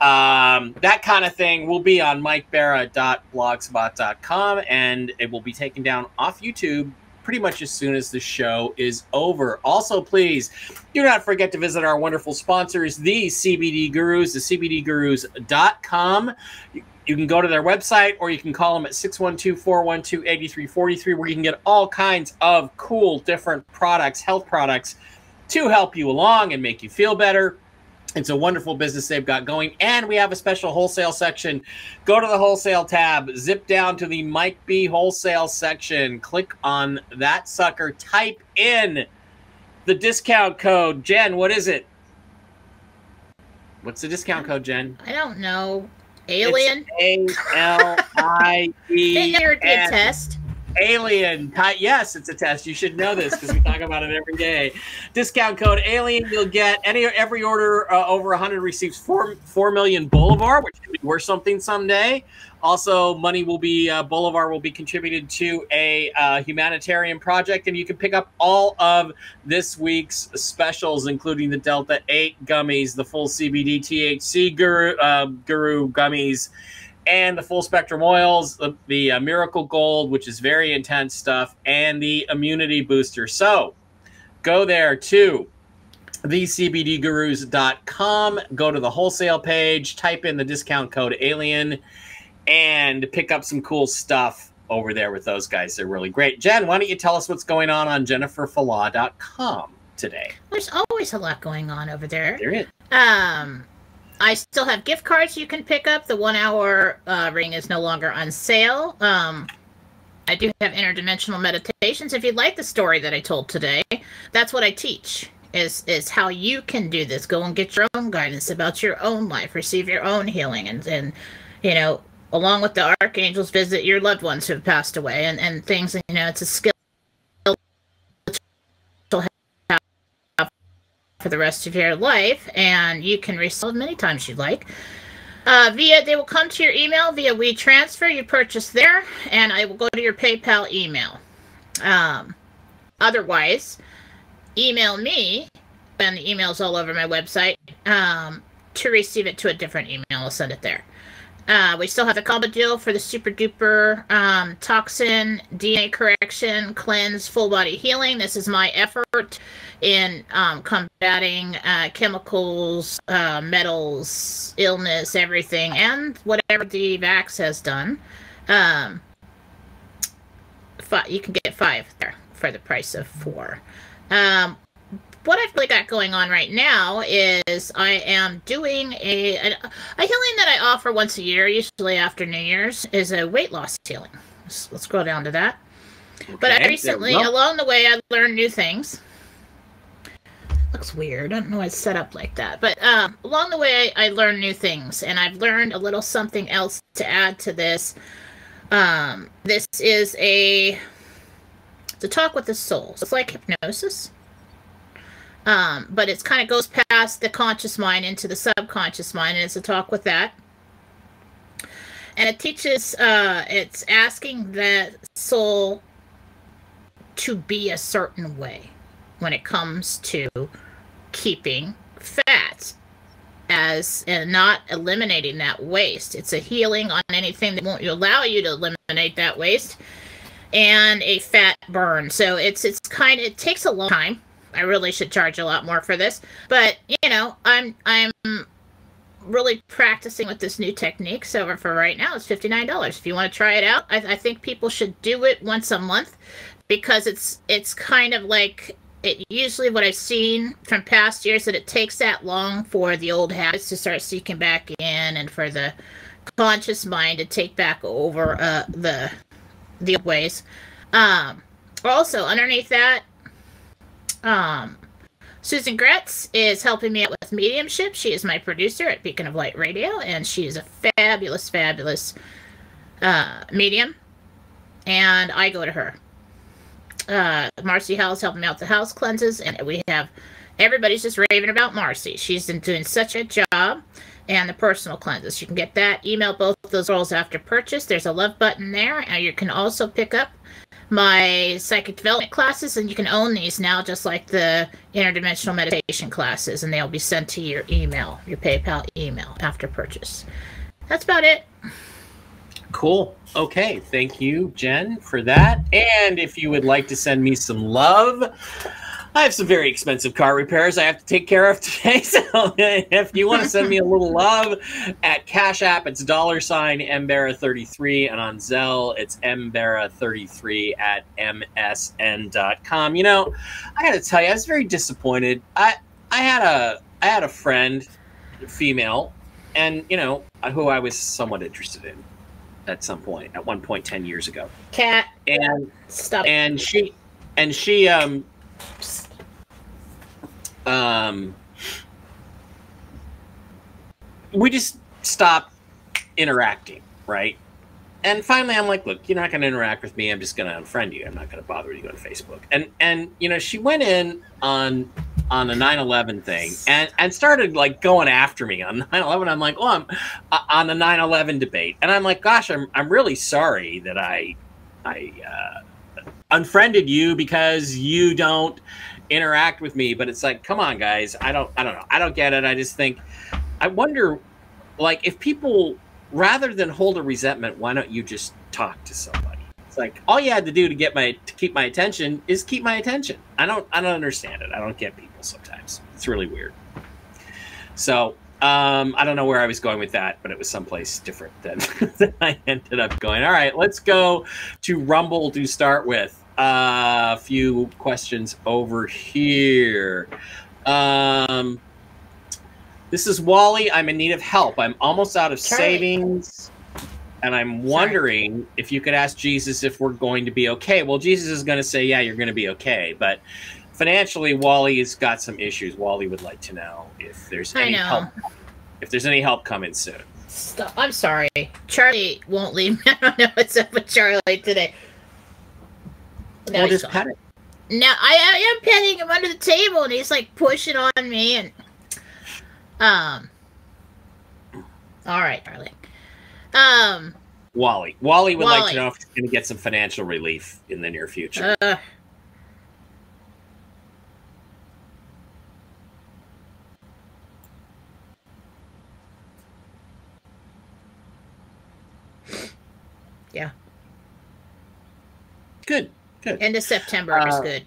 um, that kind of thing will be on mikebara.blogspot.com and it will be taken down off YouTube pretty much as soon as the show is over. Also, please do not forget to visit our wonderful sponsors, the CBD Gurus, the CBDGurus.com. You you can go to their website or you can call them at 612 412 8343, where you can get all kinds of cool, different products, health products to help you along and make you feel better. It's a wonderful business they've got going. And we have a special wholesale section. Go to the wholesale tab, zip down to the Mike B wholesale section, click on that sucker, type in the discount code. Jen, what is it? What's the discount code, Jen? I don't know. Alien? A L I E. Be test. Alien. Yes, it's a test. You should know this because we talk about it every day. Discount code Alien. You'll get any every order uh, over 100 receives four four million Bolivar, which could be worth something someday. Also, money will be uh, Bolivar will be contributed to a uh, humanitarian project, and you can pick up all of this week's specials, including the Delta Eight gummies, the full CBD THC Guru uh, Guru gummies and the full spectrum oils, the, the uh, Miracle Gold, which is very intense stuff, and the immunity booster. So go there to thecbdgurus.com, go to the wholesale page, type in the discount code alien, and pick up some cool stuff over there with those guys. They're really great. Jen, why don't you tell us what's going on on jenniferfalah.com today? There's always a lot going on over there. There is. Um, I still have gift cards you can pick up. The one hour uh, ring is no longer on sale. Um, I do have interdimensional meditations. If you'd like the story that I told today, that's what I teach. Is is how you can do this. Go and get your own guidance about your own life, receive your own healing, and and you know, along with the archangels, visit your loved ones who have passed away, and and things. You know, it's a skill for the rest of your life, and you can resell many times you'd like. Uh, via they will come to your email via WeTransfer. You purchase there, and I will go to your PayPal email. Um, otherwise, email me, and the email's all over my website. Um, to receive it to a different email, I'll send it there. Uh, we still have the combo deal for the super duper um, toxin DNA correction cleanse full body healing. This is my effort in um, combating uh, chemicals, uh, metals, illness, everything, and whatever the Vax has done. Um, fi- you can get five there for the price of four. Um, what I've really got going on right now is I am doing a, a a healing that I offer once a year, usually after New Year's, is a weight loss healing. Let's, let's go down to that. But I recently, we go. along the way, I learned new things. looks weird. I don't know why it's set up like that. But um, along the way, I learned new things, and I've learned a little something else to add to this. Um, this is a to talk with the soul. So it's like hypnosis. Um, but it kind of goes past the conscious mind into the subconscious mind, and it's a talk with that. And it teaches, uh, it's asking that soul to be a certain way when it comes to keeping fat as and not eliminating that waste. It's a healing on anything that won't allow you to eliminate that waste and a fat burn. So it's it's kind of it takes a long time. I really should charge a lot more for this, but you know, I'm I'm really practicing with this new technique. So for right now, it's fifty nine dollars. If you want to try it out, I, I think people should do it once a month because it's it's kind of like it usually what I've seen from past years that it takes that long for the old habits to start seeking back in and for the conscious mind to take back over uh, the the ways. Um, also, underneath that, um, Susan Gretz is helping me out with mediumship. She is my producer at Beacon of Light Radio, and she is a fabulous, fabulous uh, medium. And I go to her. Uh, Marcy Howell's helping me out with the house cleanses, and we have everybody's just raving about Marcy. She's been doing such a job. And the personal cleanses. You can get that. Email both those rolls after purchase. There's a love button there. And you can also pick up my psychic development classes, and you can own these now, just like the interdimensional meditation classes, and they'll be sent to your email, your PayPal email after purchase. That's about it. Cool. Okay. Thank you, Jen, for that. And if you would like to send me some love, I have some very expensive car repairs I have to take care of today. So if you want to send me a little love at Cash App, it's dollar sign Mbera33. And on Zelle, it's Mbera33 at msn.com. You know, I got to tell you, I was very disappointed. I, I had a I had a friend, female, and, you know, who I was somewhat interested in at some point, at one point 10 years ago. Cat. And Stop. and she and she um um we just stopped interacting right? And finally i'm like look you're not going to interact with me. I'm just going to unfriend you. I'm not going to bother you on facebook. And and you know she went in on on the 9-11 thing and and started like going after me on 9-11 i'm like oh i'm uh, on the 9-11 debate. And i'm like gosh i'm, I'm really sorry that i i uh, unfriended you because you don't interact with me but it's like come on guys. I don't i don't know. I don't get it. I just think i wonder like if people rather than hold a resentment why don't you just talk to somebody? It's like all you had to do to get my to keep my attention is keep my attention. I don't i don't understand it. I don't get people sometimes. It's really weird. So um, I don't know where I was going with that, but it was someplace different than, than I ended up going. All right, let's go to Rumble to start with. Uh, a few questions over here. Um, this is Wally. I'm in need of help. I'm almost out of Charlie. savings. And I'm wondering if you could ask Jesus if we're going to be okay. Well, Jesus is going to say, yeah, you're going to be okay. But financially, Wally's got some issues. Wally would like to know if there's I any know. help. If there's any help coming soon. Stop. I'm sorry. Charlie won't leave. I don't know what's up with Charlie today. Now Well, he's just gone. pet it. Now I, I am petting him under the table, and he's like pushing on me, and um. All right, Charlie. Um. Wally. Wally would like to know if he's going to get some financial relief in the near future. Uh. Yeah. good. Good. End of September is Uh, good.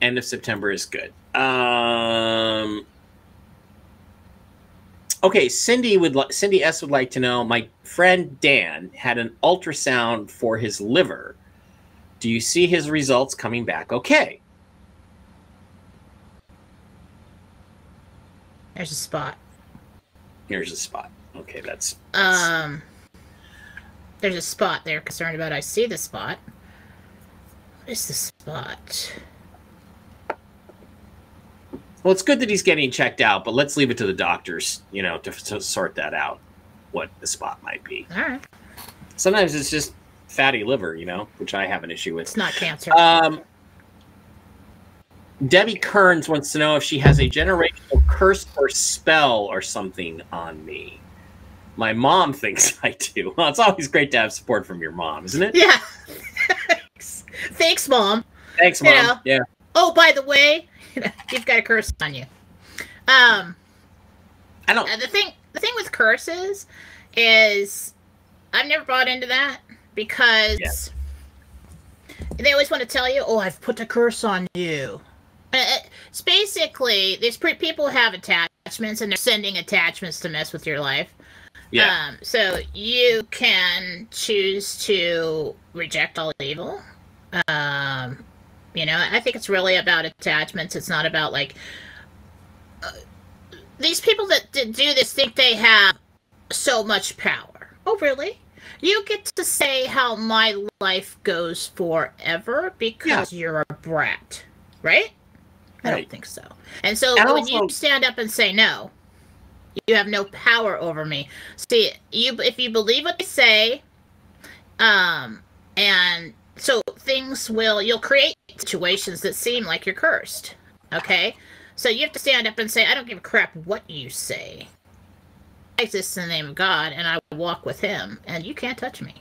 End of September is good. Um. Okay, Cindy would li- Cindy S would like to know. My friend Dan had an ultrasound for his liver. Do you see his results coming back okay? There's a spot. Here's a spot. Okay, that's, that's Um. There's a spot they're Concerned about. I see the spot. What is the spot? Well, it's good that he's getting checked out, but let's leave it to the doctors, you know, to, to sort that out, what the spot might be. All right. Sometimes it's just fatty liver, you know, which I have an issue with. It's not cancer. Um, Debbie Kearns wants to know if she has a generational curse or spell or something on me. My mom thinks I do. Well, it's always great to have support from your mom, isn't it? yeah. Thanks. Thanks, mom. Thanks, You mom. know. Yeah. Oh, by the way, you've got a curse on you. Um, I don't. uh, the thing, the thing with curses is, I've never bought into that because Yeah. they always want to tell you, "Oh, I've put a curse on you." Uh, it's basically these people have attachments and they're sending attachments to mess with your life. Yeah. Um, so you can choose to reject all evil. Um, you know, I think it's really about attachments. It's not about like uh, these people that do this think they have so much power. Oh, really? You get to say how my life goes forever because you're a brat, right? I don't think so. And so And when also- you stand up and say no, you have no power over me. See, you if you believe what they say, um, and so things will you'll create situations that seem like you're cursed. Okay, so you have to stand up and say, I don't give a crap what you say. I exist in the name of God, and I walk with Him, and you can't touch me.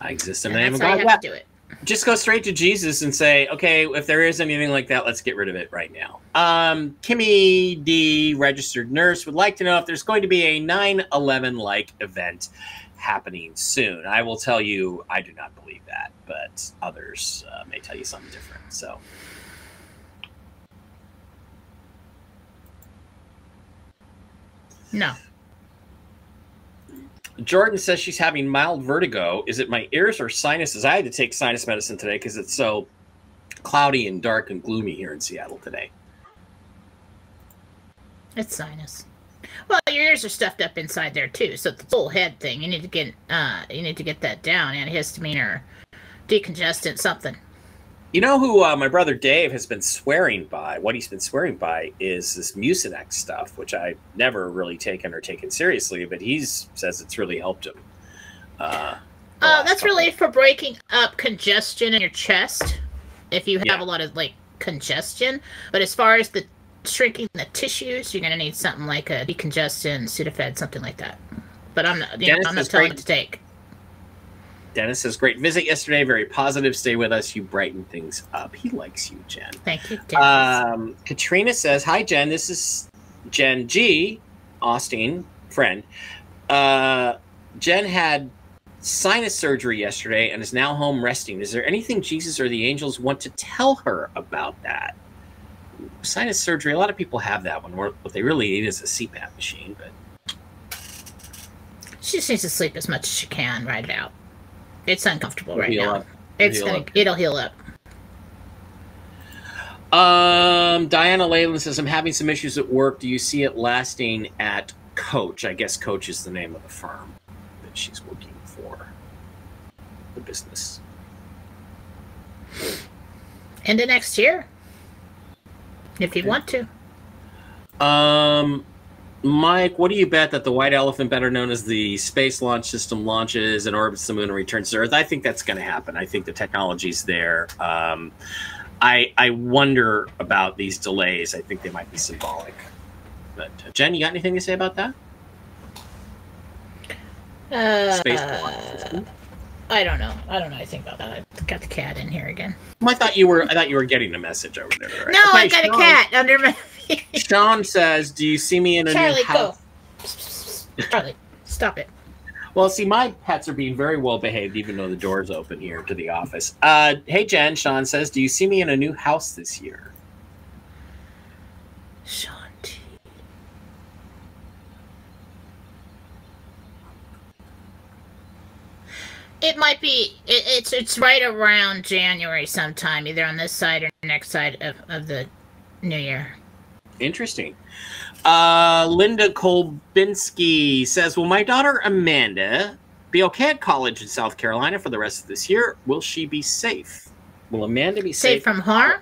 I exist in the And name of that's how God. you Yeah. have to do it. Just go straight to Jesus and say, okay, if there is anything like that, let's get rid of it right now. Um, Kimmy D, registered nurse, would like to know if there's going to be a 9 11 like event happening soon. I will tell you, I do not believe that, but others uh, may tell you something different. So, No, Jordan says she's having mild vertigo. Is it my ears or sinuses? I had to take sinus medicine today because it's so cloudy and dark and gloomy here in Seattle today. it's sinus. Well, your ears are stuffed up inside there too, so the whole head thing. You need to get uh, you need to get that down. Antihistamine or decongestant, something. You know who uh, my brother Dave has been swearing by? What he's been swearing by is this Mucinex stuff, which I've never really taken or taken seriously, but he says it's really helped him. Uh, Uh, that's really for breaking up congestion in your chest. If you have Yeah. a lot of like congestion, but as far as the shrinking the tissues, you're gonna need something like a decongestant, Sudafed, something like that. But I'm not, you know, I'm not telling great. to take. Dennis says, "Great visit yesterday. Very positive. Stay with us. You brighten things up. He likes you, Jen." Thank you, Dennis. Um, Katrina says, "Hi, Jen. This is Jen G, Austin friend. Uh, Jen had sinus surgery yesterday and is now home resting. Is there anything Jesus or the angels want to tell her about that? Sinus surgery. A lot of people have that one. What they really need is a CPAP machine. But she just needs to sleep as much as she can. Ride it out. It's uncomfortable right heal now. up. It's It'll gonna. heal up. It'll heal up. Um, Diana Leyland says, I'm having some issues at work. Do you see it lasting at Coach? I guess Coach is the name of the firm that she's working for, the business. Into next year, if you Okay. want to. Um, Mike, what do you bet that the White Elephant, better known as the Space Launch System, launches and orbits the moon and returns to Earth? I think that's going to happen. I think the technology's there. Um, I I wonder about these delays. I think they might be symbolic. But uh, Jen, you got anything to say about that? Space launch Uh, system? I don't know. I don't know anything about that. I got the cat in here again. Well, I thought you were. I thought you were getting a message over there. Right? No, I got Sean- a cat under my. Sean says, "Do you see me in a Charlie, new house?" Charlie, go. Charlie, stop it. Well, see, my pets are being very well behaved, even though the door's open here to the office. Uh, hey, Jen. Sean says, "Do you see me in a new house this year?" Shanti. It might be. It, it's it's right around January sometime, either on this side or next side of, of the new year. Interesting. Uh, Linda Kolbinski says, "Will my daughter Amanda be okay at college in South Carolina for the rest of this year? Will she be safe? Will Amanda be Safe safe? from harm?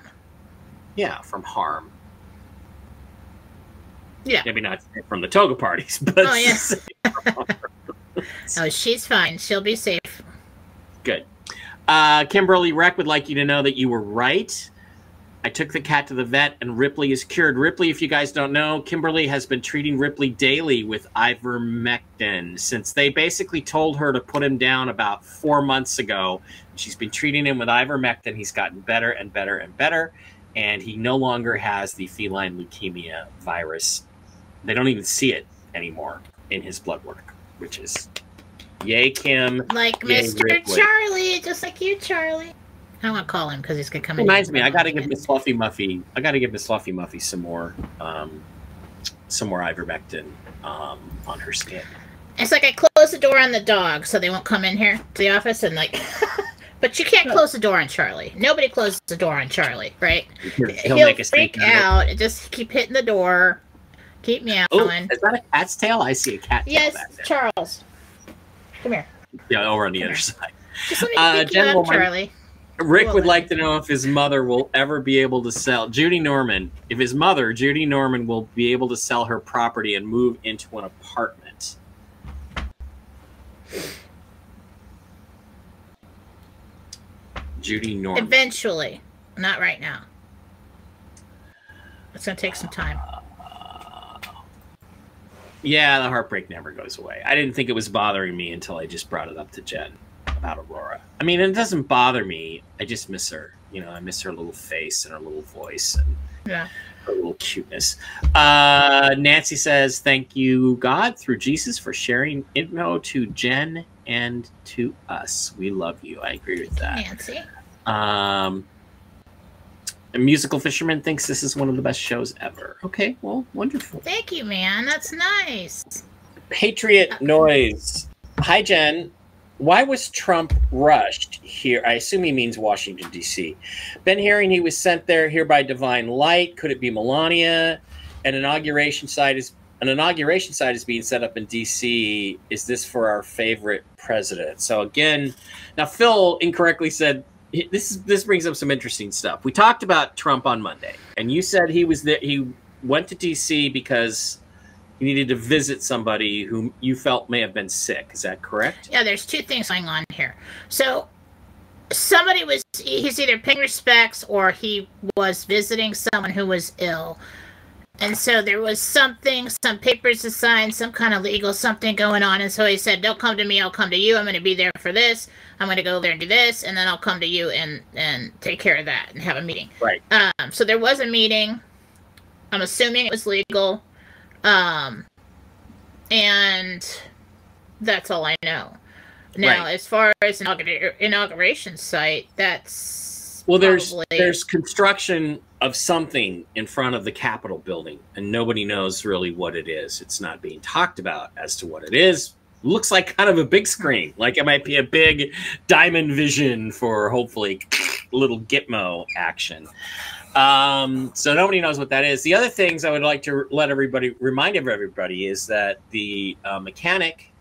yeah, from harm. Yeah. Maybe not from the toga parties, but Oh, yes. Oh, she's fine. She'll be safe. Good. Uh, Kimberly Reck would like you to know that you were right. I took the cat to the vet and Ripley is cured. Ripley, if you guys don't know, Kimberly has been treating Ripley daily with ivermectin since they basically told her to put him down about four months ago. She's been treating him with ivermectin. He's gotten better and better and better, and he no longer has the feline leukemia virus. They don't even see it anymore in his blood work, which is yay, Kim. Like Yay, Mr. Ripley. Charlie, just like you, Charlie. I want to call him because he's gonna come in. Reminds me, I got to give Miss Fluffy Muffy. I got to give Miss Fluffy Muffy some more, um, some more ivermectin um, on her skin. It's like I close the door on the dog so they won't come in here to the office and like. but you can't close the door on Charlie. Nobody closes the door on Charlie, right? He'll, He'll, make a freak out and just keep hitting the door, keep meowing. Oh, is that a cat's tail? I see a cat tail yes, back there. Charles. Come here. Yeah, over on the other side. Just let me Uh, pick you General up, Mar- Charlie. Rick Well, would like to know if his mother will ever be able to sell Judy Norman. If his mother, Judy Norman, will be able to sell her property and move into an apartment. Judy Norman. Eventually, not right now. It's gonna take some time. Yeah, the heartbreak never goes away. I didn't think it was bothering me until I just brought it up to Jen about Aurora. I mean, it doesn't bother me. I just miss her. You know, I miss her little face and her little voice and Yeah. her little cuteness. Uh, Nancy says, "Thank you, God, through Jesus, for sharing info to Jen and to us. We love you." I agree with that. Nancy. Um, a musical fisherman thinks this is one of the best shows ever. Okay, well, wonderful. Thank you, man. That's nice. Patriot noise. Hi, Jen. Why was Trump rushed here? I assume he means Washington, D.C. Been hearing he was sent there here by divine light. Could it be Melania? An inauguration site is an inauguration site is being set up in D.C. Is this for our favorite president? So again, now Phil incorrectly said this. Is, this brings up some interesting stuff. We talked about Trump on Monday, and you said he was there. He went to D.C. because he needed to visit somebody whom you felt may have been sick. Is that correct? Yeah, there's two things going on here. So somebody was he's either paying respects or he was visiting someone who was ill. And so there was something, some papers to sign, some kind of legal something going on. And so he said, Don't come to me, I'll come to you. I'm gonna be there for this. I'm gonna go there and do this, and then I'll come to you and and take care of that and have a meeting. Right. Um, so there was a meeting. I'm assuming it was legal. Um and that's all I know. Now, Right. as far as inaugura- inauguration site, that's Well, there's probably- there's construction of something in front of the Capitol building, and nobody knows really what it is. It's not being talked about as to what it is. Looks like kind of a big screen, like it might be a big diamond vision for hopefully little Gitmo action. Um, so nobody knows what that is. The other things I would like to let everybody remind everybody is that the uh, mechanic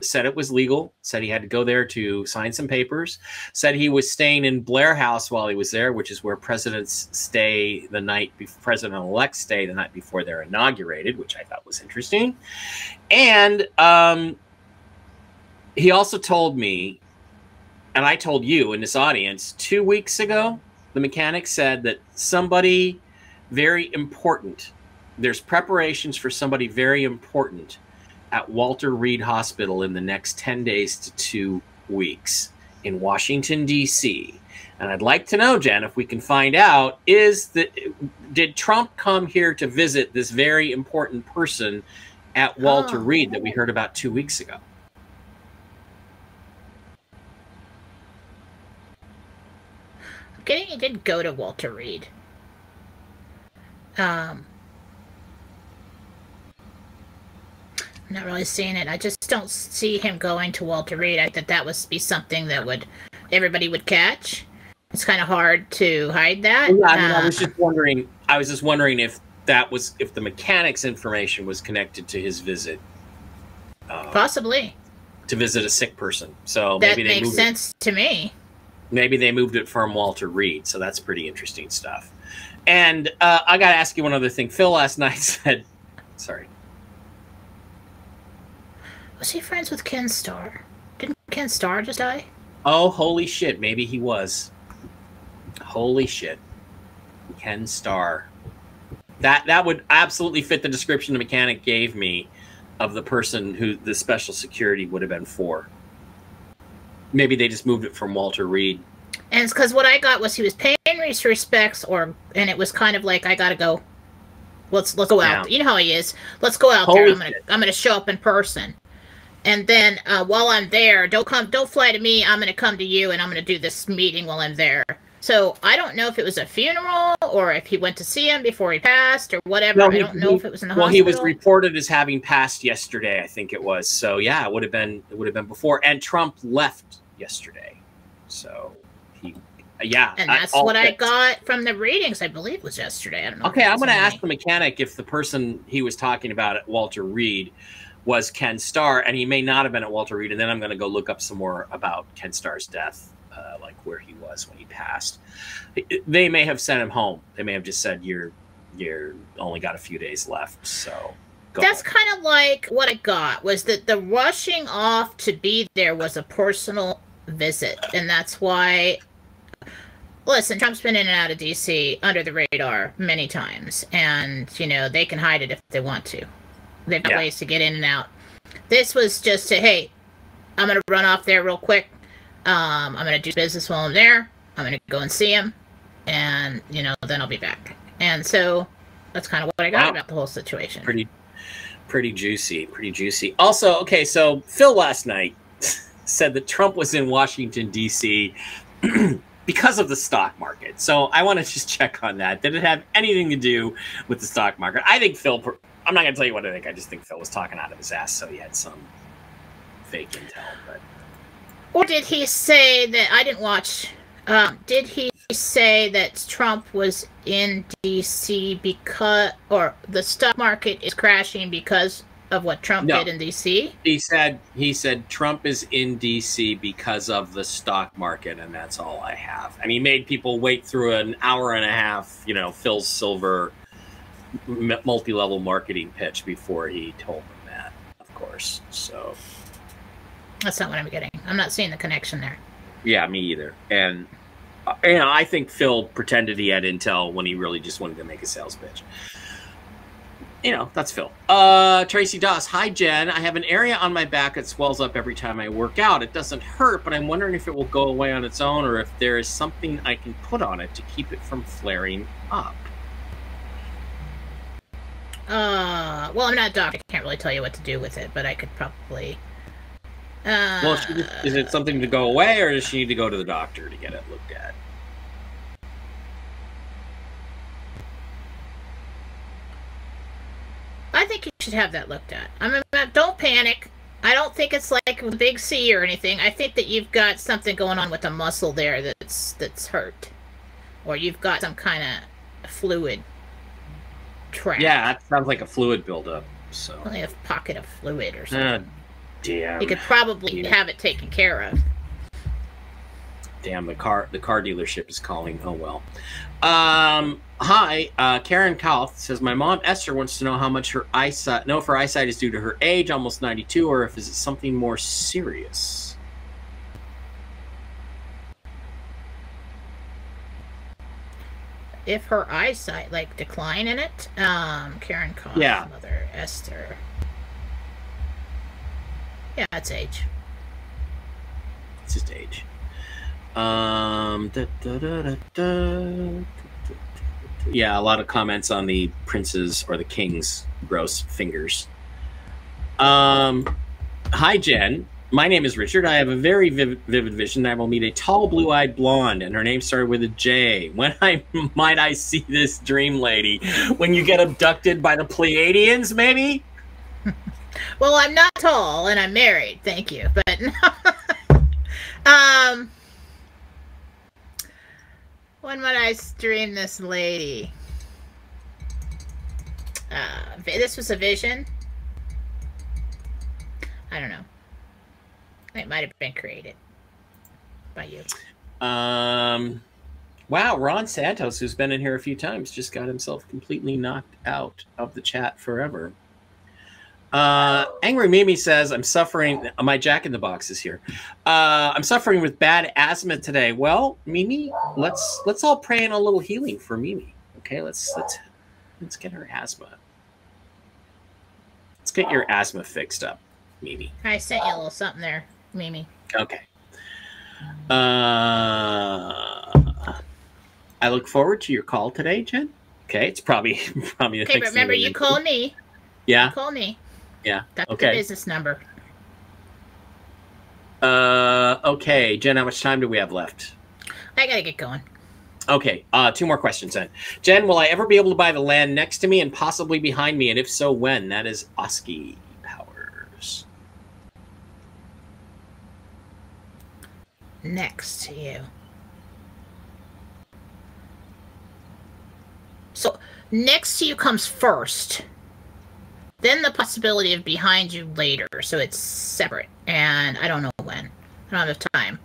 said it was legal, said he had to go there to sign some papers, said he was staying in Blair House while he was there, which is where presidents stay the night before president elects stay the night before they're inaugurated, which I thought was interesting. And um, he also told me, and I told you in this audience two weeks ago, the mechanic said that somebody very important, there's preparations for somebody very important at Walter Reed Hospital in the next 10 days to two weeks in Washington, D.C. And I'd like to know, Jen, if we can find out, is that did Trump come here to visit this very important person at Walter Oh. Reed that we heard about two weeks ago? I'm getting he did go to Walter Reed. Um, I'm not really seeing it. I just don't see him going to Walter Reed. I think that that would be something that would everybody would catch. It's kind of hard to hide that. Yeah, I mean, I Uh, was just wondering. I was just wondering if that was if the mechanic's information was connected to his visit. Uh, possibly to visit a sick person, so that maybe they makes sense to me. It, maybe they moved it from Walter Reed, so that's pretty interesting stuff. And uh, I got to ask you one other thing. Phil last night said Sorry. Was he friends with Ken Starr? Didn't Ken Starr just die? Oh, holy shit. Maybe he was. Holy shit. Ken Starr. That that would absolutely fit the description the mechanic gave me of the person who the special security would have been for. Maybe they just moved it from Walter Reed. And it's because what I got was he was paying his respects, or and it was kind of like I gotta go. Let's let's go out. You know how he is. Let's go out Holy there. I'm gonna shit. I'm gonna show up in person. And then uh, while I'm there, don't come, don't fly to me. I'm gonna come to you, and I'm gonna do this meeting while I'm there. So I don't know if it was a funeral or if he went to see him before he passed or whatever. No, I don't know he- if it was in the Well, he was reported as having passed yesterday, I think it was. So yeah, it would have been it would have been before. And Trump left yesterday. So he yeah. and that's all what I got from the readings. I believe was yesterday. I don't know. Okay, I'm going to ask the mechanic if the person he was talking about Walter Reed was Ken Starr, and he may not have been at Walter Reed. And then I'm going to go look up some more about Ken Starr's death, uh, like where he was when he passed. They may have sent him home. They may have just said you're you're only got a few days left, so go That's kind of like what I got was that the rushing off to be there was a personal visit, and that's why. Listen, Trump's been in and out of D.C. under the radar many times, and you know they can hide it if they want to. They've got Yeah. ways to get in and out. This was just to, hey, I'm gonna run off there real quick. Um, I'm gonna do business while I'm there. I'm gonna go and see him, and you know then I'll be back. And so that's kind of what I got Wow. about the whole situation. pretty pretty juicy pretty juicy also okay so phil last night said that trump was in washington d.c because of the stock market so i want to just check on that did it have anything to do with the stock market i think phil i'm not going to tell you what i think i just think phil was talking out of his ass so he had some fake intel but Or did he say that I didn't watch? Um, did he say that Trump was in D.C. because, or the stock market is crashing because of what Trump No. did in D.C.? he said he said trump is in dc because of the stock market and that's all i have and he made people wait through an hour and a half you know phil silver multi-level marketing pitch before he told them that of course so. That's not what I'm getting. I'm not seeing the connection there. yeah me either. And uh, you know i think phil pretended he had intel when he really just wanted to make a sales pitch. You know that's phil. Uh tracy doss hi jen. I have an area on my back that swells up every time i work out. It doesn't hurt but i'm wondering if it will go away on its own or if there is something i can put on it to keep it from flaring up Uh, well, I'm not a doctor. I can't really tell you what to do with it, but I could probably. Uh, well she, is it something to go away or does she need to go to the doctor to get it looked at I think you should have that looked at. I mean, uh, don't panic. I don't think it's like a big C or anything. I think that you've got something going on with a muscle there that's that's hurt, or you've got some kind of fluid trap. yeah that sounds like a fluid buildup so Only a pocket of fluid or uh, something. damn you could probably have it taken care of. Damn, the car the car dealership is calling. Oh well. Um, hi, uh, Karen Kauth says my mom Esther wants to know how much her eyesight no if her eyesight is due to her age, almost ninety two, or if is it something more serious. If her eyesight like decline in it, um, Karen Koff, Yeah. mother Esther. Yeah, it's age. It's just age. Um, da, da, da. yeah, a lot of comments on the prince's or the king's gross fingers. Um, hi Jen. My name is Richard. I have a very vivid, vivid vision. I will meet a tall, blue-eyed blonde, and her name started with a J. When I might I see this dream lady? When you get abducted by the Pleiadians, maybe? Well, I'm not tall and I'm married, thank you. But um when might I stream this lady? Uh this was a vision. I don't know. It might have been created by you. Um, wow, Ron Santos, who's been in here a few times, just got himself completely knocked out of the chat forever. Uh, Angry Mimi says, I'm suffering. My Jack in the Box is here. Uh, I'm suffering with bad asthma today. Well, Mimi, let's let's all pray in a little healing for Mimi. Okay, let's let's let's get her asthma. Let's get your asthma fixed up, Mimi. I sent you a little something there, Mimi. Okay. Uh, I look forward to your call today, Jen. Okay, it's probably probably the Okay, but remember you call me. Yeah, Call me. yeah. That's the Okay. business number. Uh, okay, Jen, how much time do we have left? I gotta get going. Okay, uh, two more questions then. Jen, will I ever be able to buy the land next to me and possibly behind me? And if so, when? That is Oski Next to you. So next to you comes first. Then the possibility of behind you later. So it's separate. And I don't know when. I don't have time.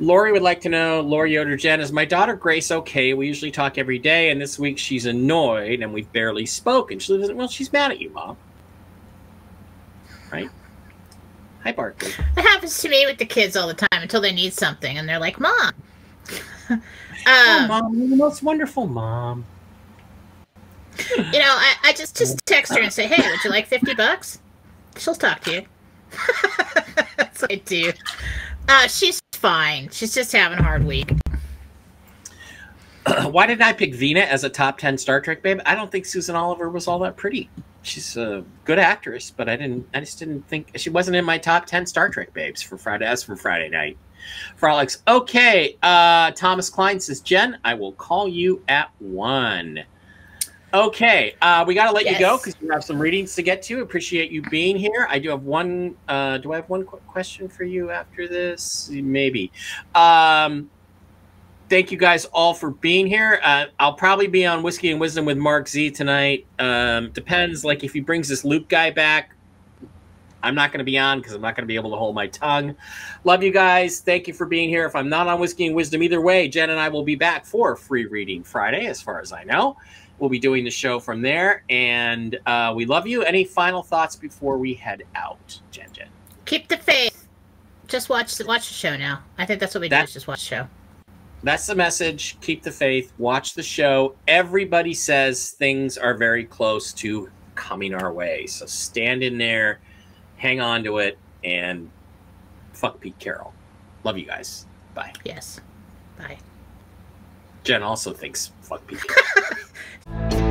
Lori would like to know, Lori Yoder Jen, is my daughter Grace okay? We usually talk every day, and this week she's annoyed and we've barely spoken. She lives, well, she's mad at you, Mom. Right? Hi, Barkley. It happens to me with the kids all the time until they need something and they're like, Mom. um, oh, Mom, you're the most wonderful mom. You know, I, I just just text her and say, "Hey, would you like fifty bucks?" She'll talk to you. That's what I do. Uh, she's fine. She's just having a hard week. Why did I pick Vina as a top 10 Star Trek babe? I don't think Susan Oliver was all that pretty. She's a good actress, but I didn't I just didn't think she wasn't in my top 10 Star Trek babes for Friday as for Friday night. Frolics. Okay, uh Thomas Klein says, "Jen, I will call you at 1." Okay, uh, we got to let you go because we have some readings to get to. Appreciate you being here. I do have one. Uh, do I have one qu- question for you after this? Maybe. Um, thank you guys all for being here. Uh, I'll probably be on Whiskey and Wisdom with Mark Z tonight. Um, depends. Like if he brings this Luke guy back, I'm not going to be on because I'm not going to be able to hold my tongue. Love you guys. Thank you for being here. If I'm not on Whiskey and Wisdom, either way, Jen and I will be back for free reading Friday, as far as I know. We'll be doing the show from there, and uh, we love you. Any final thoughts before we head out, Jen? Jen. Keep the faith. Just watch the watch the show now. I think that's what we do. Is just watch the show. That's the message. Keep the faith. Watch the show. Everybody says things are very close to coming our way. So stand in there, hang on to it, and fuck Pete Carroll. Love you guys. Bye. Yes. Bye. Jen also thinks fuck Pete Carroll.